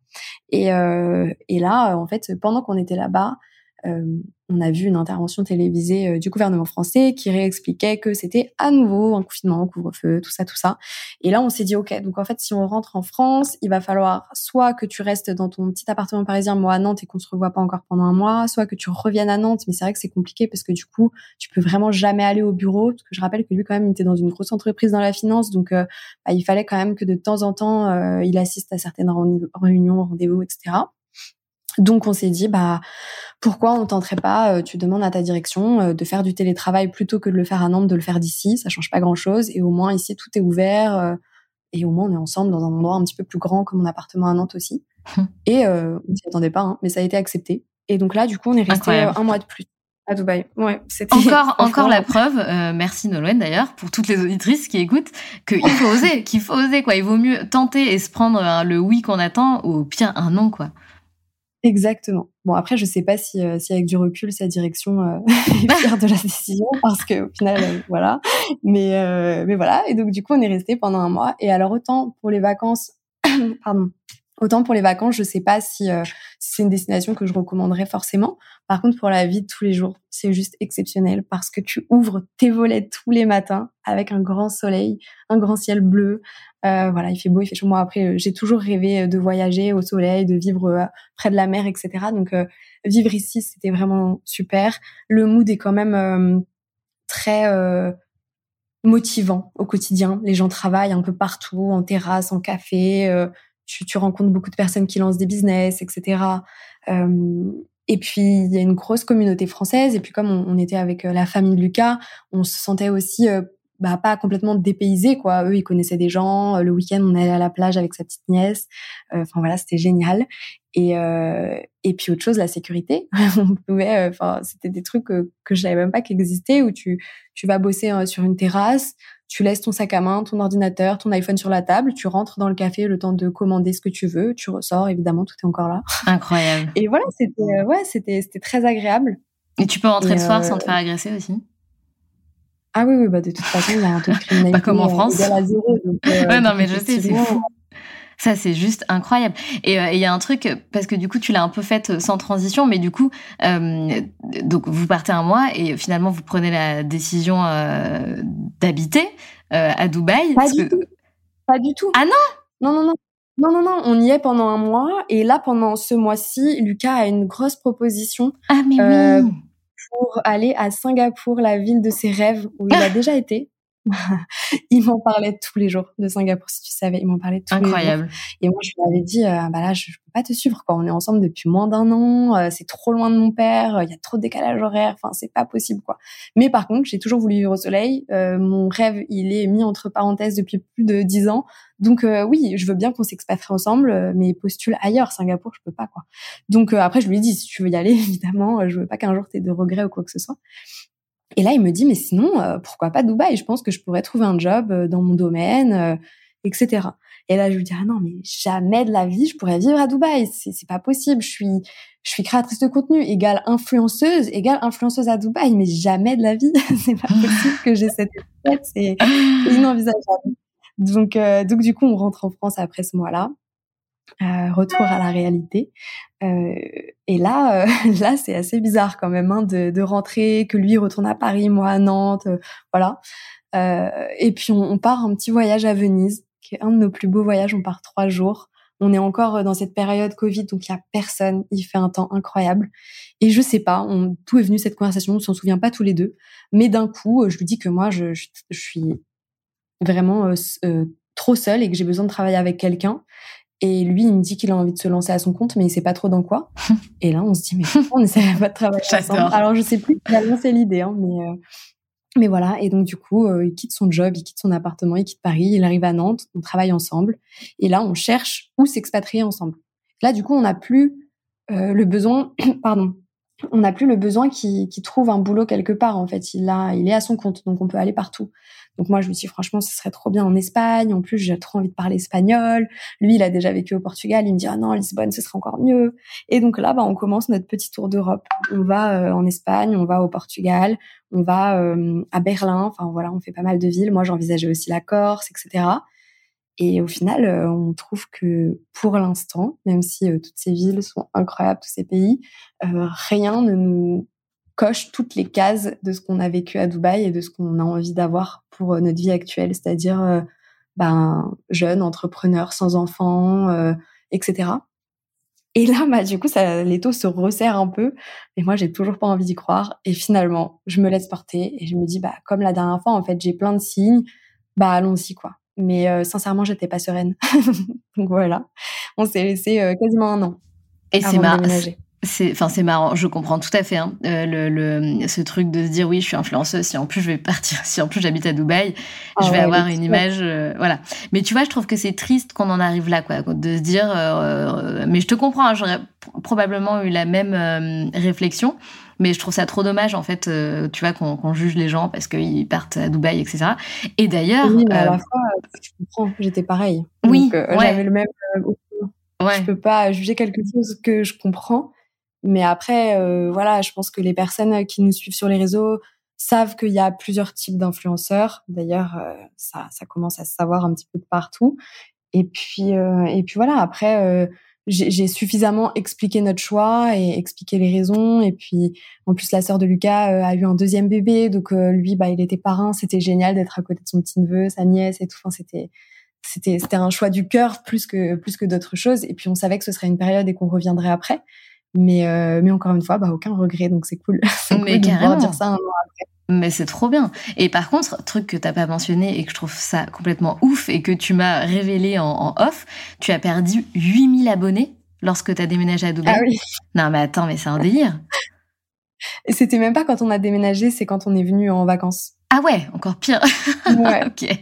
Et, euh, et là, en fait, pendant qu'on était là-bas, euh, on a vu une intervention télévisée euh, du gouvernement français qui réexpliquait que c'était à nouveau un confinement, un couvre-feu, tout ça, tout ça. Et là, on s'est dit, OK, donc en fait, si on rentre en France, il va falloir soit que tu restes dans ton petit appartement parisien, moi à Nantes, et qu'on se revoit pas encore pendant un mois, soit que tu reviennes à Nantes. Mais c'est vrai que c'est compliqué parce que du coup, tu peux vraiment jamais aller au bureau. Parce que je rappelle que lui, quand même, il était dans une grosse entreprise dans la finance. Donc, euh, bah, il fallait quand même que de temps en temps, il assiste à certaines réunions, rendez-vous, etc. Donc on s'est dit bah pourquoi on tenterait pas euh, tu demandes à ta direction euh, de faire du télétravail plutôt que de le faire à Nantes de le faire d'ici ça change pas grand-chose et au moins ici tout est ouvert euh, et au moins on est ensemble dans un endroit un petit peu plus grand comme mon appartement à Nantes aussi et on s'y attendait pas hein, mais ça a été accepté et donc là du coup on est resté un mois de plus à Dubaï. Ouais, encore encore la preuve. merci Nolwenn d'ailleurs pour toutes les auditrices qui écoutent qu'il faut oser, qu'il faut oser quoi. Il vaut mieux tenter et se prendre le oui qu'on attend ou pire un non quoi. Exactement. Bon après je sais pas si, euh, si avec du recul sa direction euh, est de la décision parce que au final voilà. Mais euh, mais voilà et donc du coup on est resté pendant un mois et alors autant pour les vacances pardon Autant pour les vacances, je sais pas si, euh, c'est une destination que je recommanderais forcément. Par contre, pour la vie de tous les jours, c'est juste exceptionnel parce que tu ouvres tes volets tous les matins avec un grand soleil, un grand ciel bleu. Euh, voilà, il fait beau, il fait chaud. Moi, après, euh, j'ai toujours rêvé de voyager au soleil, de vivre près de la mer, etc. Donc, vivre ici, c'était vraiment super. Le mood est quand même très motivant au quotidien. Les gens travaillent un peu partout, en terrasse, en café tu, tu, rencontres beaucoup de personnes qui lancent des business, etc. Euh, et puis il y a une grosse communauté française. Et puis comme on, était avec euh, la famille de Lucas, on se sentait aussi euh, bah, pas complètement dépaysés quoi. Eux ils connaissaient des gens. Le week-end on allait à la plage avec sa petite nièce. Euh, enfin voilà c'était génial. Et et puis autre chose la sécurité. on pouvait enfin c'était des trucs que, que je savais même pas qu'existaient où tu tu vas bosser sur une terrasse tu laisses ton sac à main, ton ordinateur, ton iPhone sur la table, tu rentres dans le café le temps de commander ce que tu veux, tu ressors, évidemment, tout est encore là. Incroyable. Et voilà, c'était ouais, c'était c'était très agréable. Et tu peux rentrer le soir sans te faire agresser aussi? Ah oui, oui, bah de toute façon, il y a un taux de criminalité Pas comme en France. à zéro. Donc, ouais, non, mais je sais, c'est fou. Ça, c'est juste incroyable. Et il y a un truc, parce que du coup, tu l'as un peu fait sans transition, mais du coup, euh, donc vous partez un mois et finalement, vous prenez la décision euh, d'habiter euh, à Dubaï. Pas du tout. Pas du tout. Ah non? Non, non, non. Non, non, non, on y est pendant un mois. Et là, pendant ce mois-ci, Lucas a une grosse proposition. Ah, mais oui pour aller à Singapour, la ville de ses rêves, où il a déjà été. il m'en parlait tous les jours de Singapour, si tu savais. Il m'en parlait tous Incroyable. les jours. Et moi, je lui avais dit, euh, bah là, je, peux pas te suivre. Quand on est ensemble depuis moins d'un an, euh, c'est trop loin de mon père. Il y a trop de décalage horaire. Enfin, c'est pas possible, quoi. Mais par contre, j'ai toujours voulu vivre au soleil. Euh, mon rêve, il est mis entre parenthèses depuis plus de dix ans. Donc oui, je veux bien qu'on s'expatrie ensemble, mais postule ailleurs. Singapour, je peux pas, quoi. Donc après, je lui ai dit, si tu veux y aller, évidemment, je veux pas qu'un jour tu aies de regrets ou quoi que ce soit. Et là, il me dit, mais sinon, euh, pourquoi pas Dubaï? Je pense que je pourrais trouver un job euh, dans mon domaine, euh, etc. Et là, je lui dis, ah non, mais jamais de la vie, je pourrais vivre à Dubaï. C'est pas possible. Je suis, je suis créatrice de contenu, égale influenceuse, égale influenceuse à Dubaï, mais jamais de la vie. c'est pas possible que j'ai cette tête. C'est inenvisageable. Donc, donc, du coup, on rentre en France après ce mois-là. Euh, retour à la réalité. Euh, et là, euh, là, c'est assez bizarre quand même hein, de, rentrer, que lui retourne à Paris, moi à Nantes, voilà. et puis on, part un petit voyage à Venise, qui est un de nos plus beaux voyages. On part trois jours. On est encore dans cette période Covid, donc il y a personne. Il fait un temps incroyable. Et je sais pas, tout est venu cette conversation. On s'en souvient pas tous les deux, mais d'un coup, je lui dis que moi, je, je, je suis vraiment trop seule et que j'ai besoin de travailler avec quelqu'un et lui, il me dit qu'il a envie de se lancer à son compte, mais il sait pas trop dans quoi. Et là, on se dit, mais on essaie pas de travailler ensemble? Alors, je sais plus qui a lancé l'idée, hein, mais, euh, mais voilà. Et donc, du coup, euh, il quitte son job, il quitte son appartement, il quitte Paris, il arrive à Nantes, on travaille ensemble. Et là, on cherche où s'expatrier ensemble. Là, du coup, on n'a plus euh, le besoin, pardon, on n'a plus le besoin qu'il trouve un boulot quelque part. En fait, il a, il est à son compte, donc on peut aller partout. Donc moi, je me suis dit, franchement, ce serait trop bien en Espagne. En plus, j'ai trop envie de parler espagnol. Lui, il a déjà vécu au Portugal. Il me dit, ah non, Lisbonne, ce serait encore mieux. Et donc là, bah, on commence notre petit tour d'Europe. On va euh, en Espagne, on va au Portugal, on va euh, à Berlin. Enfin voilà, on fait pas mal de villes. Moi, j'envisageais aussi la Corse, etc. Et au final, euh, on trouve que pour l'instant, même si toutes ces villes sont incroyables, tous ces pays, rien ne nous coche toutes les cases de ce qu'on a vécu à Dubaï et de ce qu'on a envie d'avoir pour euh, notre vie actuelle, c'est-à-dire euh, ben, jeune, entrepreneur, sans enfants, euh, etc. Et là, bah, du coup, ça, les taux se resserrent un peu. Et moi, j'ai toujours pas envie d'y croire. Et finalement, je me laisse porter et je me dis, bah, comme la dernière fois, en fait, j'ai plein de signes. Bah, allons-y, quoi. Mais euh, sincèrement, j'étais pas sereine. Donc voilà, on s'est laissé quasiment un an. Et c'est marrant. C'est, enfin, c'est marrant. Je comprends tout à fait hein. euh, le, le, ce truc de se dire oui, je suis influenceuse. Si en plus je vais partir, si en plus j'habite à Dubaï, ah je vais avoir une image, euh, voilà. Mais tu vois, je trouve que c'est triste qu'on en arrive là, quoi, de se dire. Euh, mais je te comprends. Hein, j'aurais probablement eu la même réflexion. Mais je trouve ça trop dommage, en fait, tu vois, qu'on, juge les gens parce qu'ils partent à Dubaï, etc. Et d'ailleurs. Oui, à la fois, je comprends, j'étais pareil. Oui, j'avais le même. Ouais. Je peux pas juger quelque chose que je comprends. Mais après, euh, voilà, je pense que les personnes qui nous suivent sur les réseaux savent qu'il y a plusieurs types d'influenceurs. D'ailleurs, euh, ça, ça commence à se savoir un petit peu de partout. Et puis, euh, et puis voilà. Après, j'ai suffisamment expliqué notre choix et expliqué les raisons. Et puis, en plus, la sœur de Lucas a eu un deuxième bébé, donc lui, bah, il était parrain. C'était génial d'être à côté de son petit neveu, sa nièce et tout. Enfin, c'était c'était c'était un choix du cœur plus que plus que d'autres choses. Et puis, on savait que ce serait une période et qu'on reviendrait après. Mais, euh, mais encore une fois, bah, aucun regret, donc c'est cool. mais carrément. dire ça un an après. Mais c'est trop bien. Et par contre, truc que t'as pas mentionné et que je trouve ça complètement ouf et que tu m'as révélé en, off, tu as perdu 8000 abonnés lorsque tu as déménagé à Dubaï. Ah oui. Non mais attends, mais c'est un délire. C'était même pas quand on a déménagé, c'est quand on est venu en vacances. Ah ouais, encore pire. Ouais. ok.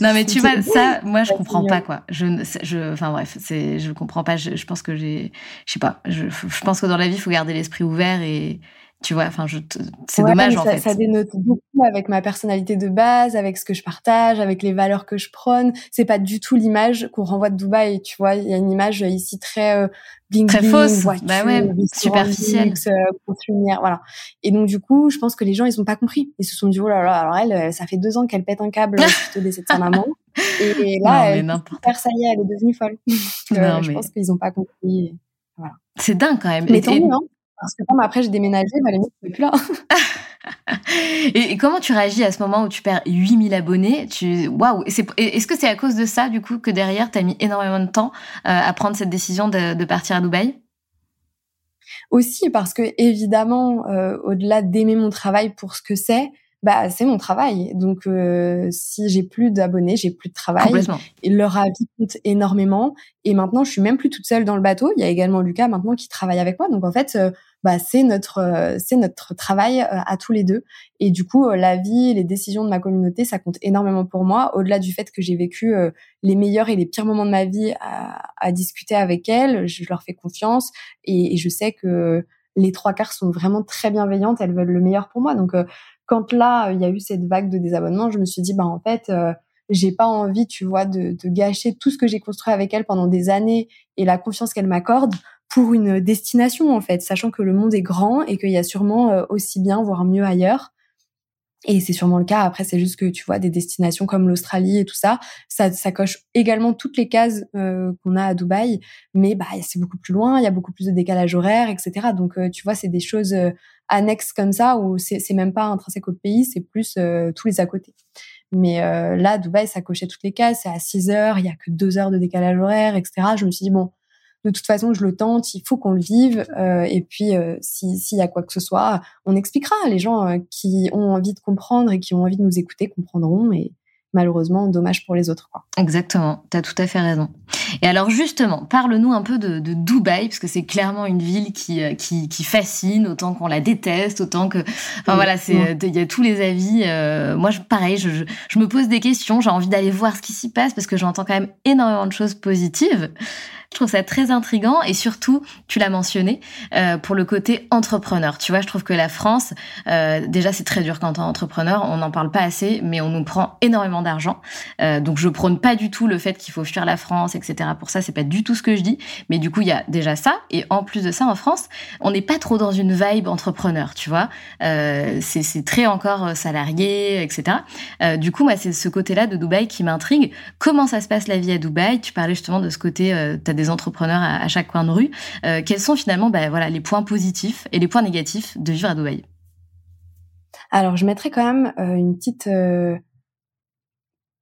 non mais tu vois ça, moi je comprends pas quoi. Je, je, enfin bref, c'est, je comprends pas. Je, pense que j'ai, je sais pas. Je, je pense que dans la vie, il faut garder l'esprit ouvert et Tu vois, enfin, je c'est dommage en ça, fait. Ça dénote beaucoup avec ma personnalité de base, avec ce que je partage, avec les valeurs que je prône. C'est pas du tout l'image qu'on renvoie de Dubaï. Tu vois, il y a une image ici très euh, bling très bling, fausse, voiture, bah ouais, superficielle, euh, voilà. Et donc du coup, je pense que les gens ils ont pas compris. Ils se sont dit oh là là, alors elle, ça fait deux ans qu'elle pète un câble suite au décès de sa maman. Et là, elle, ça y est, elle est devenue folle. euh, Je pense qu'ils ont pas compris. Voilà. C'est dingue quand même. Mais tant mieux, hein parce que comme après j'ai déménagé, bah, les mecs ne plus là. et, comment tu réagis à ce moment où tu perds 8000 abonnés? Tu... Waouh Est-ce que c'est à cause de ça, du coup, que derrière, tu as mis énormément de temps euh, à prendre cette décision de, de partir à Dubaï? Aussi parce que, évidemment, euh, au-delà d'aimer mon travail pour ce que c'est, bah c'est mon travail. Donc euh, si j'ai plus d'abonnés, j'ai plus de travail. Et leur avis compte énormément. Et maintenant, je suis même plus toute seule dans le bateau. Il y a également Lucas maintenant qui travaille avec moi. Donc en fait, euh, bah c'est notre euh, c'est notre travail à tous les deux. Et du coup, la vie, les décisions de ma communauté, ça compte énormément pour moi. Au-delà du fait que j'ai vécu les meilleurs et les pires moments de ma vie à, à discuter avec elles, je leur fais confiance et, je sais que les trois quarts sont vraiment très bienveillantes. Elles veulent le meilleur pour moi. Donc quand là, il y a eu cette vague de désabonnement, je me suis dit, bah en fait, euh, j'ai pas envie, tu vois, de, de gâcher tout ce que j'ai construit avec elle pendant des années et la confiance qu'elle m'accorde pour une destination, en fait, sachant que le monde est grand et qu'il y a sûrement euh, aussi bien, voire mieux ailleurs. Et c'est sûrement le cas. Après, c'est juste que tu vois des destinations comme l'Australie et tout ça, ça, ça coche également toutes les cases euh, qu'on a à Dubaï, mais bah c'est beaucoup plus loin, il y a beaucoup plus de décalage horaire, etc. Donc euh, tu vois, c'est des choses euh, annexes comme ça où c'est même pas intrinsèque au pays, c'est plus tous les à côté. Mais là, Dubaï, ça cochait toutes les cases. C'est à 6 heures, il y a que 2 heures de décalage horaire, etc. Je me suis dit bon, de toute façon, je le tente, il faut qu'on le vive. Euh, et puis, euh, s'il y a quoi que ce soit, on expliquera. Les gens euh, qui ont envie de comprendre et qui ont envie de nous écouter comprendront. Et malheureusement, dommage pour les autres. Quoi. Exactement, tu as tout à fait raison. Et alors justement, parle-nous un peu de, de, Dubaï, parce que c'est clairement une ville qui, euh, qui, qui fascine, autant qu'on la déteste, autant que... Enfin voilà, c'est il y a tous les avis. Euh, moi, je, pareil, je, je, je, me pose des questions, j'ai envie d'aller voir ce qui s'y passe, parce que j'entends quand même énormément de choses positives. Je trouve ça très intrigant et surtout, tu l'as mentionné, euh, pour le côté entrepreneur. Tu vois, je trouve que la France, euh, déjà, c'est très dur quand on est entrepreneur. On n'en parle pas assez, mais on nous prend énormément d'argent. Euh, donc, je prône pas du tout le fait qu'il faut fuir la France, etc. Pour ça, c'est pas du tout ce que je dis. Mais du coup, il y a déjà ça. Et en plus de ça, en France, on n'est pas trop dans une vibe entrepreneur, tu vois. Euh, c'est très encore salarié, etc. Euh, du coup, moi, c'est ce côté-là de Dubaï qui m'intrigue. Comment ça se passe la vie à Dubaï? Tu parlais justement de ce côté, euh, des entrepreneurs à, chaque coin de rue. Euh, quels sont finalement ben, voilà, les points positifs et les points négatifs de vivre à Dubaï? Alors, je mettrais quand même euh, une petite... Euh,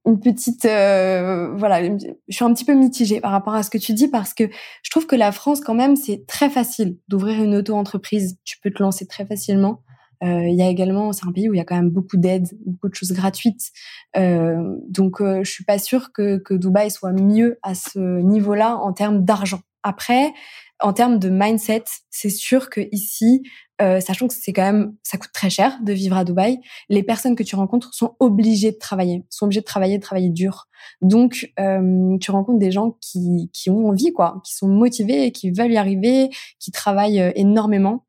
une petite voilà je suis un petit peu mitigée par rapport à ce que tu dis parce que je trouve que la France quand même c'est très facile d'ouvrir une auto-entreprise tu peux te lancer très facilement il y a également, c'est un pays où il y a quand même beaucoup d'aides, beaucoup de choses gratuites. Euh, donc, euh, je suis pas sûre que, que Dubaï soit mieux à ce niveau-là en termes d'argent. Après, en termes de mindset, c'est sûr que ici, euh, sachant que c'est quand même, ça coûte très cher de vivre à Dubaï, les personnes que tu rencontres sont obligées de travailler, sont obligées de travailler, de travailler dur. Donc, euh, tu rencontres des gens qui, qui ont envie, quoi, qui sont motivés, qui veulent y arriver, qui travaillent euh, énormément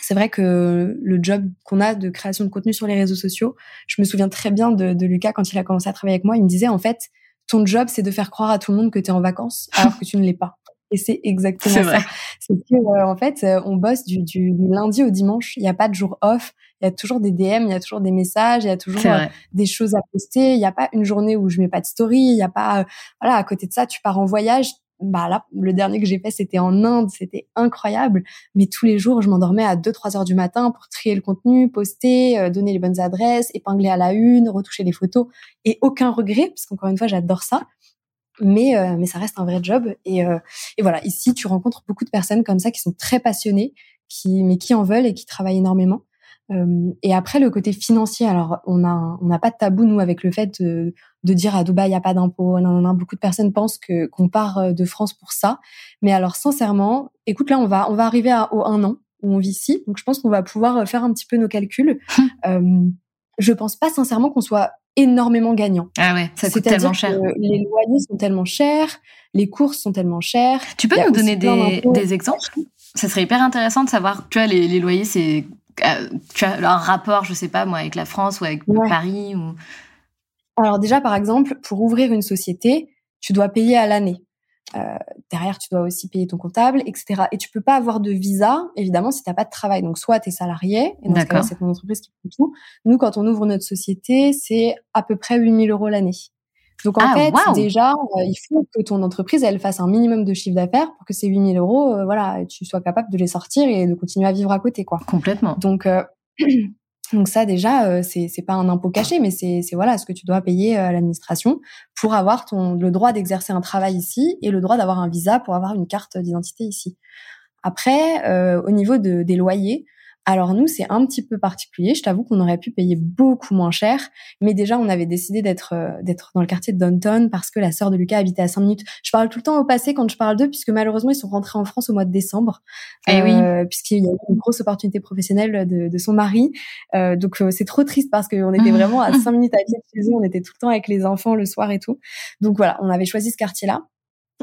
c'est vrai que le job qu'on a de création de contenu sur les réseaux sociaux, je me souviens très bien de, de, Lucas quand il a commencé à travailler avec moi. Il me disait en fait, ton job c'est de faire croire à tout le monde que tu es en vacances alors que tu ne l'es pas. Et c'est exactement ça. C'est que euh, en fait, euh, on bosse du, du, du, lundi au dimanche. Il n'y a pas de jour off. Il y a toujours des DM, il y a toujours des messages, il y a toujours euh, des choses à poster. Il n'y a pas une journée où je mets pas de story. Il n'y a pas, voilà, à côté de ça, tu pars en voyage bah là, le dernier que j'ai fait, c'était en Inde, c'était incroyable. Mais tous les jours, je m'endormais à 2-3 heures du matin pour trier le contenu, poster, donner les bonnes adresses, épingler à la une, retoucher les photos. Et aucun regret, parce qu'encore une fois, j'adore ça. Mais, euh, mais ça reste un vrai job. Et, euh, et voilà, ici, tu rencontres beaucoup de personnes comme ça qui sont très passionnées, qui, mais qui en veulent et qui travaillent énormément. Euh, et après le côté financier, alors on a on n'a pas de tabou nous avec le fait de, de dire à Dubaï il y a pas d'impôt. Non, non, non, beaucoup de personnes pensent que qu'on part euh, de France pour ça. Mais alors sincèrement, écoute là on va on va arriver à, au un an où on vit ici, donc je pense qu'on va pouvoir euh, faire un petit peu nos calculs. euh, je pense pas sincèrement qu'on soit énormément gagnant. Ah ouais, ça coûte tellement cher. les loyers sont tellement chers, les courses sont tellement chères. Tu peux nous donner des, des exemples? Ça serait hyper intéressant de savoir, tu vois, les, les loyers, c'est tu as un rapport, je sais pas moi, avec la France ou avec Paris ou... Alors déjà, par exemple, pour ouvrir une société, tu dois payer à l'année. Euh, derrière, tu dois aussi payer ton comptable, etc. Et tu peux pas avoir de visa, évidemment, si tu n'as pas de travail. Donc, soit tu es salarié, et dans ce cas c'est ton entreprise qui fait tout. Nous, quand on ouvre notre société, c'est à peu près 8000 euros l'année. Donc, en ah, fait, déjà, euh, il faut que ton entreprise, elle fasse un minimum de chiffre d'affaires pour que ces 8000 euros, euh, voilà, tu sois capable de les sortir et de continuer à vivre à côté, quoi. Complètement. Donc, Donc ça déjà, euh, c'est pas un impôt caché, mais c'est voilà ce que tu dois payer euh, à l'administration pour avoir le droit d'exercer un travail ici et le droit d'avoir un visa pour avoir une carte d'identité ici. Après, euh, au niveau de, des loyers, alors nous, c'est un petit peu particulier. Je t'avoue qu'on aurait pu payer beaucoup moins cher, mais déjà on avait décidé d'être euh, d'être dans le quartier de Downton parce que la sœur de Lucas habitait à 5 minutes. Je parle tout le temps au passé quand je parle d'eux, puisque malheureusement ils sont rentrés en France au mois de décembre, eh oui. Euh, puisqu'il y a eu une grosse opportunité professionnelle de, de son mari. Euh, donc euh, c'est trop triste parce qu'on était vraiment à 5 minutes à pied de chez eux, on était tout le temps avec les enfants le soir et tout. Donc voilà, on avait choisi ce quartier-là.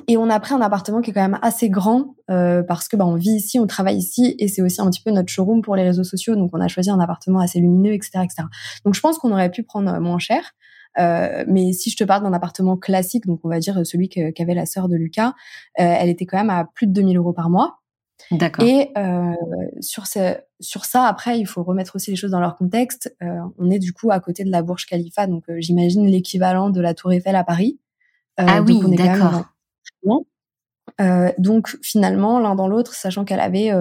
Et on a pris un appartement qui est quand même assez grand euh, parce que bah, on vit ici, on travaille ici et c'est aussi un petit peu notre showroom pour les réseaux sociaux. Donc on a choisi un appartement assez lumineux, etc., etc. Donc je pense qu'on aurait pu prendre moins cher. Euh, mais si je te parle d'un appartement classique, donc on va dire celui qu'avait la sœur de Lucas, euh, elle était quand même à plus de 2000 euros par mois. D'accord. Et euh, sur, ce, sur ça, après, il faut remettre aussi les choses dans leur contexte. Euh, on est du coup à côté de la Burj Khalifa, donc euh, j'imagine l'équivalent de la Tour Eiffel à Paris. ah oui, d'accord. Euh, donc finalement, l'un dans l'autre, sachant qu'elle avait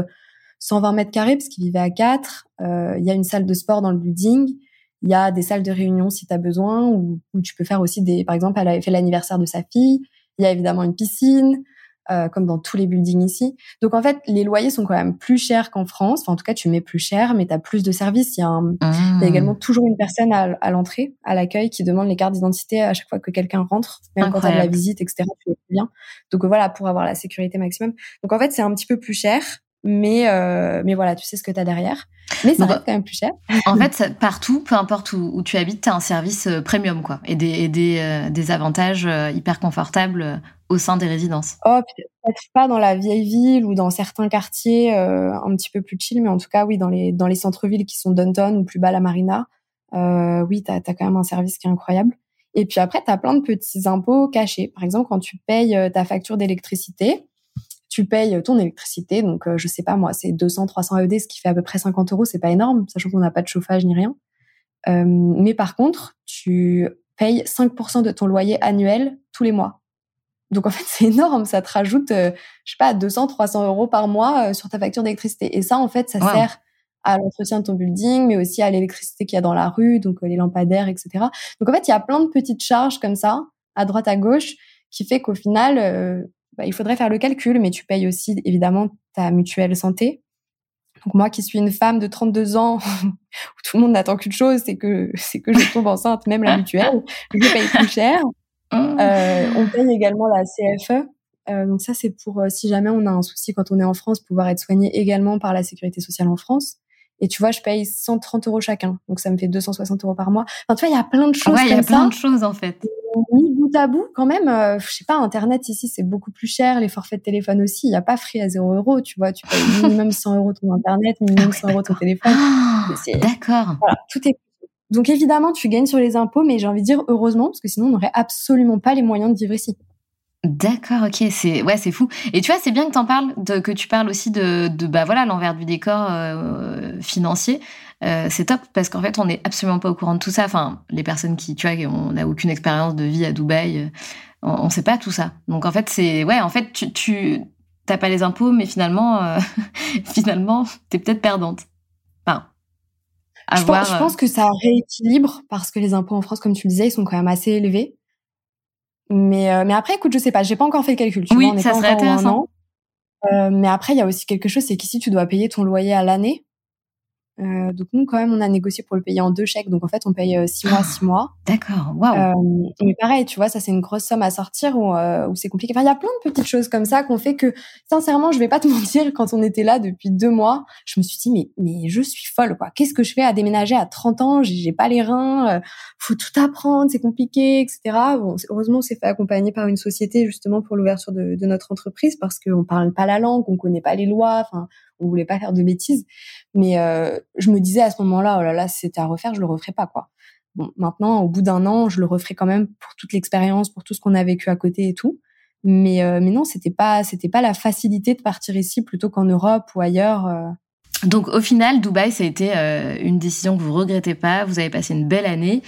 120 euh, mètres carrés parce qu'il vivait à 4, euh, il y a une salle de sport dans le building, il y a des salles de réunion si tu as besoin, ou tu peux faire aussi des... Par exemple, elle avait fait l'anniversaire de sa fille, il y a évidemment une piscine, euh, comme dans tous les buildings ici. Donc en fait, les loyers sont quand même plus chers qu'en France. Enfin, en tout cas, tu mets plus cher, mais tu as plus de services. Il y, a il y a également toujours une personne à, à l'entrée, à l'accueil, qui demande les cartes d'identité à chaque fois que quelqu'un rentre, même quand tu as la visite, etc. Tu bien. Donc voilà, pour avoir la sécurité maximum. Donc en fait, c'est un petit peu plus cher, mais euh, mais voilà, tu sais ce que tu as derrière. Mais ça reste quand même plus cher. En fait, partout, peu importe où, où tu habites, tu as un service euh, premium quoi et des et des, euh, des avantages hyper confortables au sein des résidences. Oh, peut-être pas dans la vieille ville ou dans certains quartiers un petit peu plus chill, mais en tout cas oui, dans les dans les centres-villes qui sont downtown ou plus bas la marina, oui, tu as, quand même un service qui est incroyable. Et puis après, tu as plein de petits impôts cachés. Par exemple, quand tu payes ta facture d'électricité, tu payes ton électricité, donc euh, je sais pas moi, c'est 200, 300 ED, ce qui fait à peu près 50 euros, c'est pas énorme, sachant qu'on n'a pas de chauffage ni rien. Euh, mais par contre, tu payes 5% de ton loyer annuel tous les mois. Donc en fait, c'est énorme, ça te rajoute, euh, je sais pas, 200, 300 euros par mois sur ta facture d'électricité. Et ça, en fait, ça sert à l'entretien de ton building, mais aussi à l'électricité qu'il y a dans la rue, donc les lampadaires, etc. Donc en fait, il y a plein de petites charges comme ça, à droite, à gauche, qui fait qu'au final, bah, il faudrait faire le calcul, mais tu payes aussi évidemment ta mutuelle santé. Donc moi qui suis une femme de 32 ans où tout le monde n'attend qu'une chose, c'est que c'est que je tombe enceinte, même la mutuelle, je paye plus cher. Euh, on paye également la CFE. Euh, donc ça c'est pour euh, si jamais on a un souci quand on est en France, pouvoir être soigné également par la sécurité sociale en France. Et tu vois, je paye 130 euros chacun. Donc, ça me fait 260 euros par mois. Enfin, tu vois, il y a plein de choses. Ouais, il y a plein de choses, en fait. Mis bout à bout, quand même, euh, je sais pas, Internet ici, c'est beaucoup plus cher. Les forfaits de téléphone aussi. Il n'y a pas free à 0 euros. Tu vois, tu payes minimum 100 euros ton Internet, minimum 100 euros ton téléphone. D'accord. Voilà, tout est donc évidemment, tu gagnes sur les impôts, mais j'ai envie de dire heureusement, parce que sinon on n'aurait absolument pas les moyens de vivre ici. D'accord, ok, c'est ouais, c'est fou. Et tu vois, c'est bien que t'en parles, que tu parles aussi de, de bah voilà l'envers du décor euh, financier. Euh, c'est top parce qu'en fait, on n'est absolument pas au courant de tout ça. Enfin, les personnes qui, tu vois, on n'a aucune expérience de vie à Dubaï, euh, on, ne sait pas tout ça. Donc en fait, c'est ouais, en fait, tu, tu t'as pas les impôts, mais finalement, euh, finalement, t'es peut-être perdante. Je, pense, je pense que ça rééquilibre parce que les impôts en France, comme tu le disais, ils sont quand même assez élevés. Mais, euh, mais après, écoute, je sais pas, j'ai pas encore fait le calcul. Tu oui, vois, on ça serait intéressant. Euh, mais après, il y a aussi quelque chose, c'est qu'ici, tu dois payer ton loyer à l'année. Euh, donc nous, quand même, on a négocié pour le payer en deux chèques. Donc en fait, on paye euh, six mois, six mois. D'accord, waouh. Euh, mais pareil, tu vois, ça c'est une grosse somme à sortir ou euh, c'est compliqué. Enfin, il y a plein de petites choses comme ça qu'on fait que, sincèrement, je vais pas te mentir, quand on était là depuis deux mois, je me suis dit mais mais je suis folle quoi. Qu'est-ce que je fais à déménager à 30 ans? J'ai pas les reins, euh, faut tout apprendre, c'est compliqué, etc. Bon, heureusement, on s'est fait accompagner par une société justement pour l'ouverture de, de notre entreprise parce qu'on parle pas la langue, on connaît pas les lois. Enfin, on voulait pas faire de bêtises. Mais je me disais à ce moment-là, oh là là, c'était à refaire, je le referais pas quoi. Bon, maintenant, au bout d'un an, je le referai quand même pour toute l'expérience, pour tout ce qu'on a vécu à côté et tout. Mais, euh, mais non, c'était pas, c'était pas la facilité de partir ici plutôt qu'en Europe ou ailleurs. Euh. Donc au final, Dubaï, ça a été euh, une décision que vous regrettez pas. Vous avez passé une belle année.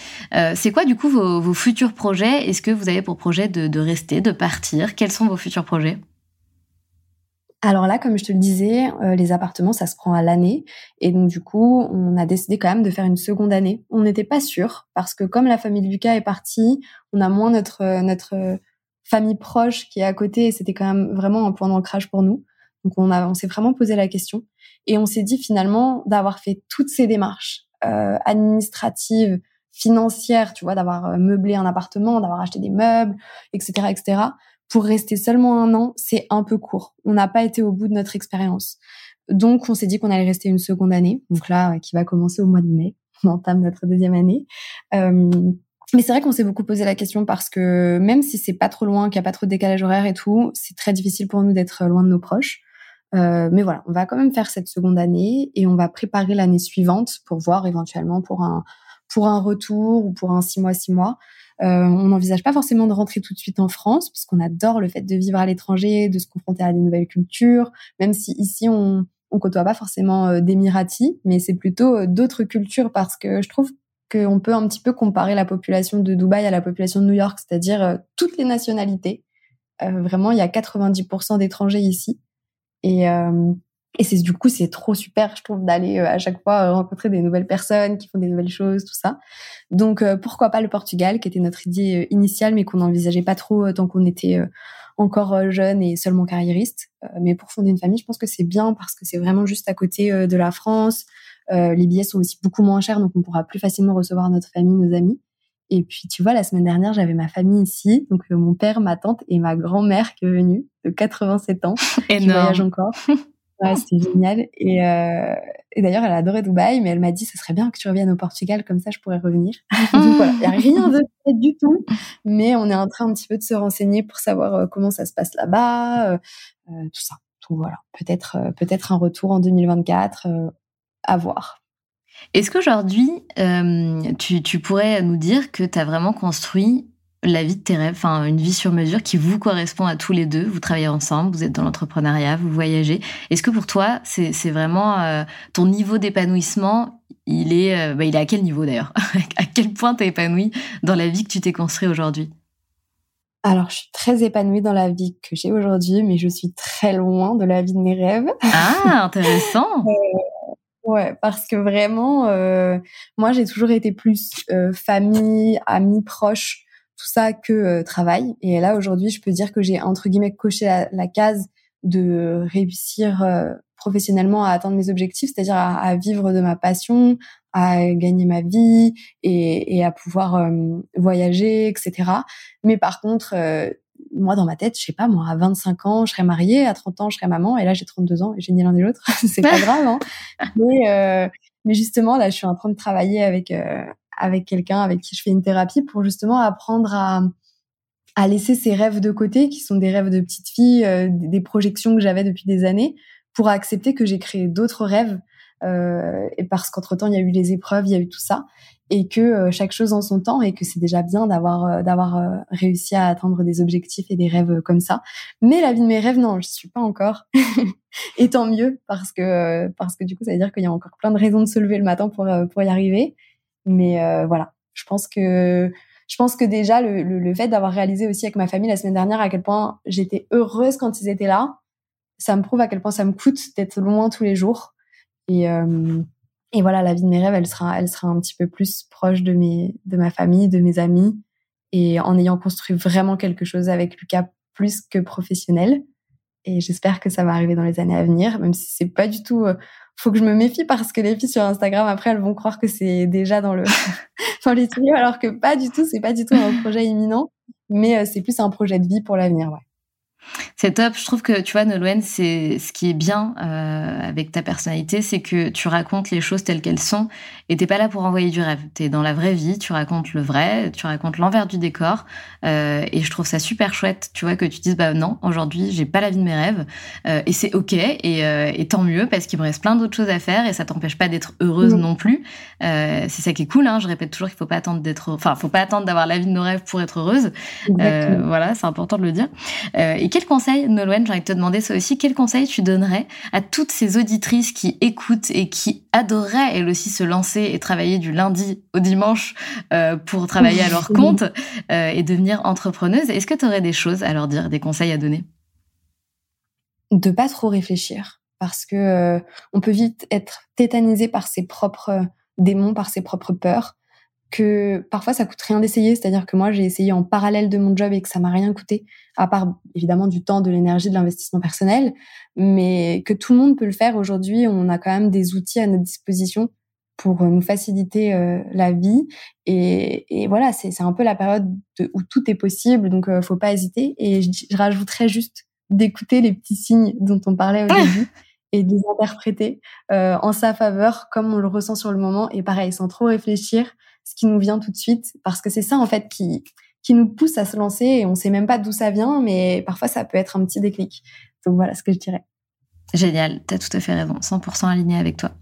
c'est quoi du coup vos, futurs projets? Est-ce que vous avez pour projet de rester, de partir? Quels sont vos futurs projets? Alors là, comme je te le disais, euh, les appartements, ça se prend à l'année. Et donc, du coup, on a décidé quand même de faire une seconde année. On n'était pas sûr parce que comme la famille de Lucas est partie, on a moins notre, euh, notre euh, famille proche qui est à côté et c'était quand même vraiment un point d'ancrage pour nous. Donc, on, a, on s'est vraiment posé la question. Et on s'est dit finalement d'avoir fait toutes ces démarches euh, administratives, financières, tu vois, d'avoir meublé un appartement, d'avoir acheté des meubles, etc., etc., pour rester seulement un an, c'est un peu court. On n'a pas été au bout de notre expérience. Donc, on s'est dit qu'on allait rester une seconde année. Donc là, qui va commencer au mois de mai. On entame notre deuxième année. Euh, mais c'est vrai qu'on s'est beaucoup posé la question parce que même si c'est pas trop loin, qu'il n'y a pas trop de décalage horaire et tout, c'est très difficile pour nous d'être loin de nos proches. Euh, mais voilà, on va quand même faire cette seconde année et on va préparer l'année suivante pour voir éventuellement pour un pour un retour ou pour un six mois six mois. Euh, on n'envisage pas forcément de rentrer tout de suite en France, parce qu'on adore le fait de vivre à l'étranger, de se confronter à des nouvelles cultures, même si ici on on côtoie pas forcément euh, d'Émiratis, mais c'est plutôt euh, d'autres cultures parce que je trouve qu'on peut un petit peu comparer la population de Dubaï à la population de New York, c'est-à-dire toutes les nationalités. vraiment, il y a 90% d'étrangers ici. Et, et c'est du coup c'est trop super je trouve d'aller euh, à chaque fois euh, rencontrer des nouvelles personnes qui font des nouvelles choses tout ça. Donc euh, pourquoi pas le Portugal qui était notre idée initiale mais qu'on n'envisageait pas trop tant qu'on était encore jeune et seulement carriériste mais pour fonder une famille je pense que c'est bien parce que c'est vraiment juste à côté de la France. Les billets sont aussi beaucoup moins chers donc on pourra plus facilement recevoir notre famille nos amis. Et puis tu vois la semaine dernière j'avais ma famille ici. Donc mon père ma tante et ma grand-mère qui est venue de 87 ans qui voyage encore C'était génial. Et, euh, d'ailleurs, elle a adoré Dubaï, mais elle m'a dit, ce serait bien que tu reviennes au Portugal, comme ça je pourrais revenir. Donc voilà, il n'y a rien de fait du tout, mais on est en train un petit peu de se renseigner pour savoir euh, comment ça se passe là-bas, euh, tout ça. Donc voilà, peut-être peut-être un retour en 2024, à voir. Est-ce qu'aujourd'hui, tu, tu pourrais nous dire que tu as vraiment construit la vie de tes rêves, enfin une vie sur mesure qui vous correspond à tous les deux. Vous travaillez ensemble, vous êtes dans l'entrepreneuriat, vous voyagez. Est-ce que pour toi, c'est vraiment euh, ton niveau d'épanouissement Il est, euh, bah, il est à quel niveau d'ailleurs À quel point t'es épanoui dans la vie que tu t'es construit aujourd'hui? Alors, je suis très épanouie dans la vie que j'ai aujourd'hui, mais je suis très loin de la vie de mes rêves. Ah, intéressant. Euh, ouais, parce que vraiment, moi, j'ai toujours été plus famille, amis, proches tout ça que euh, travail. Et là, aujourd'hui, je peux dire que j'ai, entre guillemets, coché la, case de réussir euh, professionnellement à atteindre mes objectifs, c'est-à-dire à, vivre de ma passion, à gagner ma vie et, et à pouvoir euh, voyager, etc. Mais par contre, moi, dans ma tête, je sais pas, moi, à 25 ans, je serais mariée, à 30 ans, je serais maman, et là, j'ai 32 ans, et j'ai ni l'un ni l'autre. c'est pas grave, hein. Mais, mais justement, là, je suis en train de travailler avec avec quelqu'un avec qui je fais une thérapie pour justement apprendre à, à laisser ces rêves de côté, qui sont des rêves de petite fille, euh, des projections que j'avais depuis des années, pour accepter que j'ai créé d'autres rêves. Euh, et parce qu'entre temps, il y a eu les épreuves, il y a eu tout ça, et que euh, chaque chose en son temps, et que c'est déjà bien d'avoir d'avoir réussi à atteindre des objectifs et des rêves comme ça. Mais la vie de mes rêves, non, je suis pas encore. et tant mieux, parce que parce que du coup, ça veut dire qu'il y a encore plein de raisons de se lever le matin pour pour y arriver. Mais euh, voilà, je pense que je pense que déjà le, le, fait d'avoir réalisé aussi avec ma famille la semaine dernière à quel point j'étais heureuse quand ils étaient là, ça me prouve à quel point ça me coûte d'être loin tous les jours. Et, euh, et voilà, la vie de mes rêves, elle sera, elle sera un petit peu plus proche de mes, de ma famille, de mes amis, et en ayant construit vraiment quelque chose avec Lucas plus que professionnel. Et j'espère que ça va arriver dans les années à venir, même si c'est pas du tout euh, faut que je me méfie parce que les filles sur Instagram après elles vont croire que c'est déjà dans le dans les tuyaux alors que pas du tout c'est pas du tout un projet imminent mais euh, c'est plus un projet de vie pour l'avenir ouais C'est top. Je trouve que, tu vois, Nolwenn, c'est ce qui est bien euh, avec ta personnalité, c'est que tu racontes les choses telles qu'elles sont et t'es pas là pour envoyer du rêve. T'es dans la vraie vie, tu racontes le vrai, tu racontes l'envers du décor. Euh, et je trouve ça super chouette, tu vois, que tu dises, bah non, aujourd'hui, j'ai pas la vie de mes rêves. Euh, et c'est OK. Et, et, tant mieux, parce qu'il me reste plein d'autres choses à faire et ça t'empêche pas d'être heureuse non plus. C'est ça qui est cool. Hein. Je répète toujours qu'il faut pas attendre d'être, enfin, faut pas attendre d'avoir la vie de nos rêves pour être heureuse. voilà, c'est important de le dire. et quel conseil, Nolwenn, j'ai envie de te demander ça aussi, quel conseil tu donnerais à toutes ces auditrices qui écoutent et qui adoreraient elles aussi se lancer et travailler du lundi au dimanche euh, pour travailler à leur compte euh, et devenir entrepreneuse Est-ce que tu aurais des choses à leur dire, des conseils à donner? De pas trop réfléchir parce que euh, on peut vite être tétanisé par ses propres démons, par ses propres peurs que parfois ça coûte rien d'essayer, c'est-à-dire que moi j'ai essayé en parallèle de mon job et que ça m'a rien coûté, à part évidemment du temps, de l'énergie, de l'investissement personnel, mais que tout le monde peut le faire aujourd'hui. On a quand même des outils à notre disposition pour nous faciliter euh, la vie et, et voilà, c'est un peu la période où tout est possible, donc euh, faut pas hésiter. Et je, je rajouterais juste d'écouter les petits signes dont on parlait au début. et de les interpréter euh, en sa faveur comme on le ressent sur le moment et pareil sans trop réfléchir ce qui nous vient tout de suite, parce que c'est ça en fait qui qui nous pousse à se lancer et on sait même pas d'où ça vient, mais parfois ça peut être un petit déclic. Donc voilà ce que je dirais. Génial, tu as tout à fait raison, 100% aligné avec toi.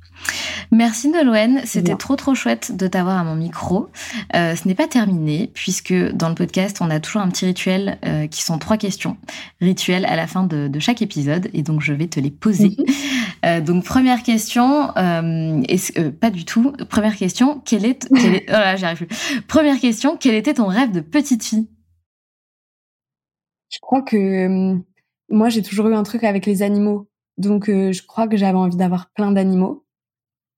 Merci Nolwenn, c'était trop trop chouette de t'avoir à mon micro. Euh, ce n'est pas terminé puisque dans le podcast on a toujours un petit rituel euh, qui sont trois questions, rituel à la fin de, de, chaque épisode et donc je vais te les poser. Mhm. Euh, donc première question, pas du tout. Première question, quelle est, oh là j'arrive plus. Première question, quel était ton rêve de petite fille? Je crois que moi j'ai toujours eu un truc avec les animaux, donc je crois que j'avais envie d'avoir plein d'animaux.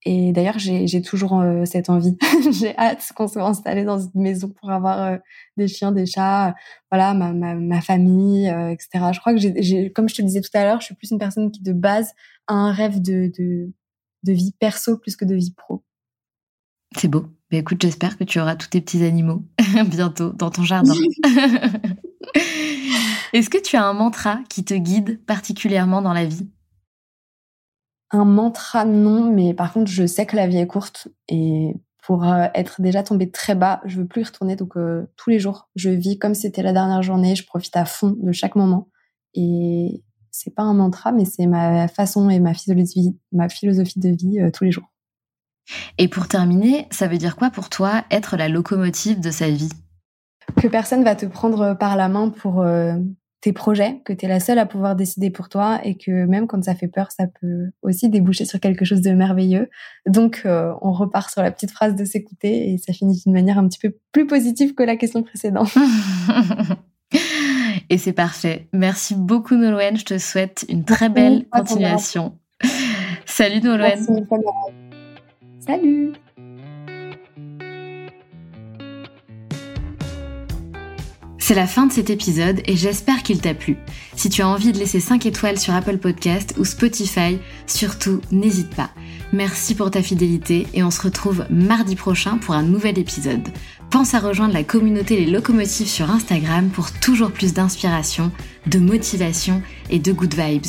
Et d'ailleurs, j'ai toujours euh, cette envie. j'ai hâte qu'on soit installé dans une maison pour avoir euh, des chiens, des chats, voilà, ma, ma, ma famille, euh, etc. Je crois que j'ai, comme je te disais tout à l'heure, je suis plus une personne qui de base a un rêve de, de, de vie perso plus que de vie pro. C'est beau. Mais écoute, j'espère que tu auras tous tes petits animaux bientôt dans ton jardin. Est-ce que tu as un mantra qui te guide particulièrement dans la vie? Un mantra, non, mais par contre, je sais que la vie est courte et pour euh, être déjà tombée très bas, je veux plus y retourner. Donc euh, tous les jours, je vis comme si c'était la dernière journée. Je profite à fond de chaque moment. Et c'est pas un mantra, mais c'est ma façon et ma philosophie, ma philosophie de vie euh, tous les jours. Et pour terminer, ça veut dire quoi pour toi être la locomotive de sa vie? Que personne va te prendre par la main pour tes projets, que tu es la seule à pouvoir décider pour toi et que même quand ça fait peur, ça peut aussi déboucher sur quelque chose de merveilleux. Donc, euh, on repart sur la petite phrase de s'écouter et ça finit d'une manière un petit peu plus positive que la question précédente. et c'est parfait. Merci beaucoup Nolwenn, je te souhaite une très belle continuation. Salut Nolwenn. Salut. C'est la fin de cet épisode et j'espère qu'il t'a plu. Si tu as envie de laisser 5 étoiles sur Apple Podcast ou Spotify, surtout n'hésite pas. Merci pour ta fidélité et on se retrouve mardi prochain pour un nouvel épisode. Pense à rejoindre la communauté Les Locomotives sur Instagram pour toujours plus d'inspiration, de motivation et de good vibes.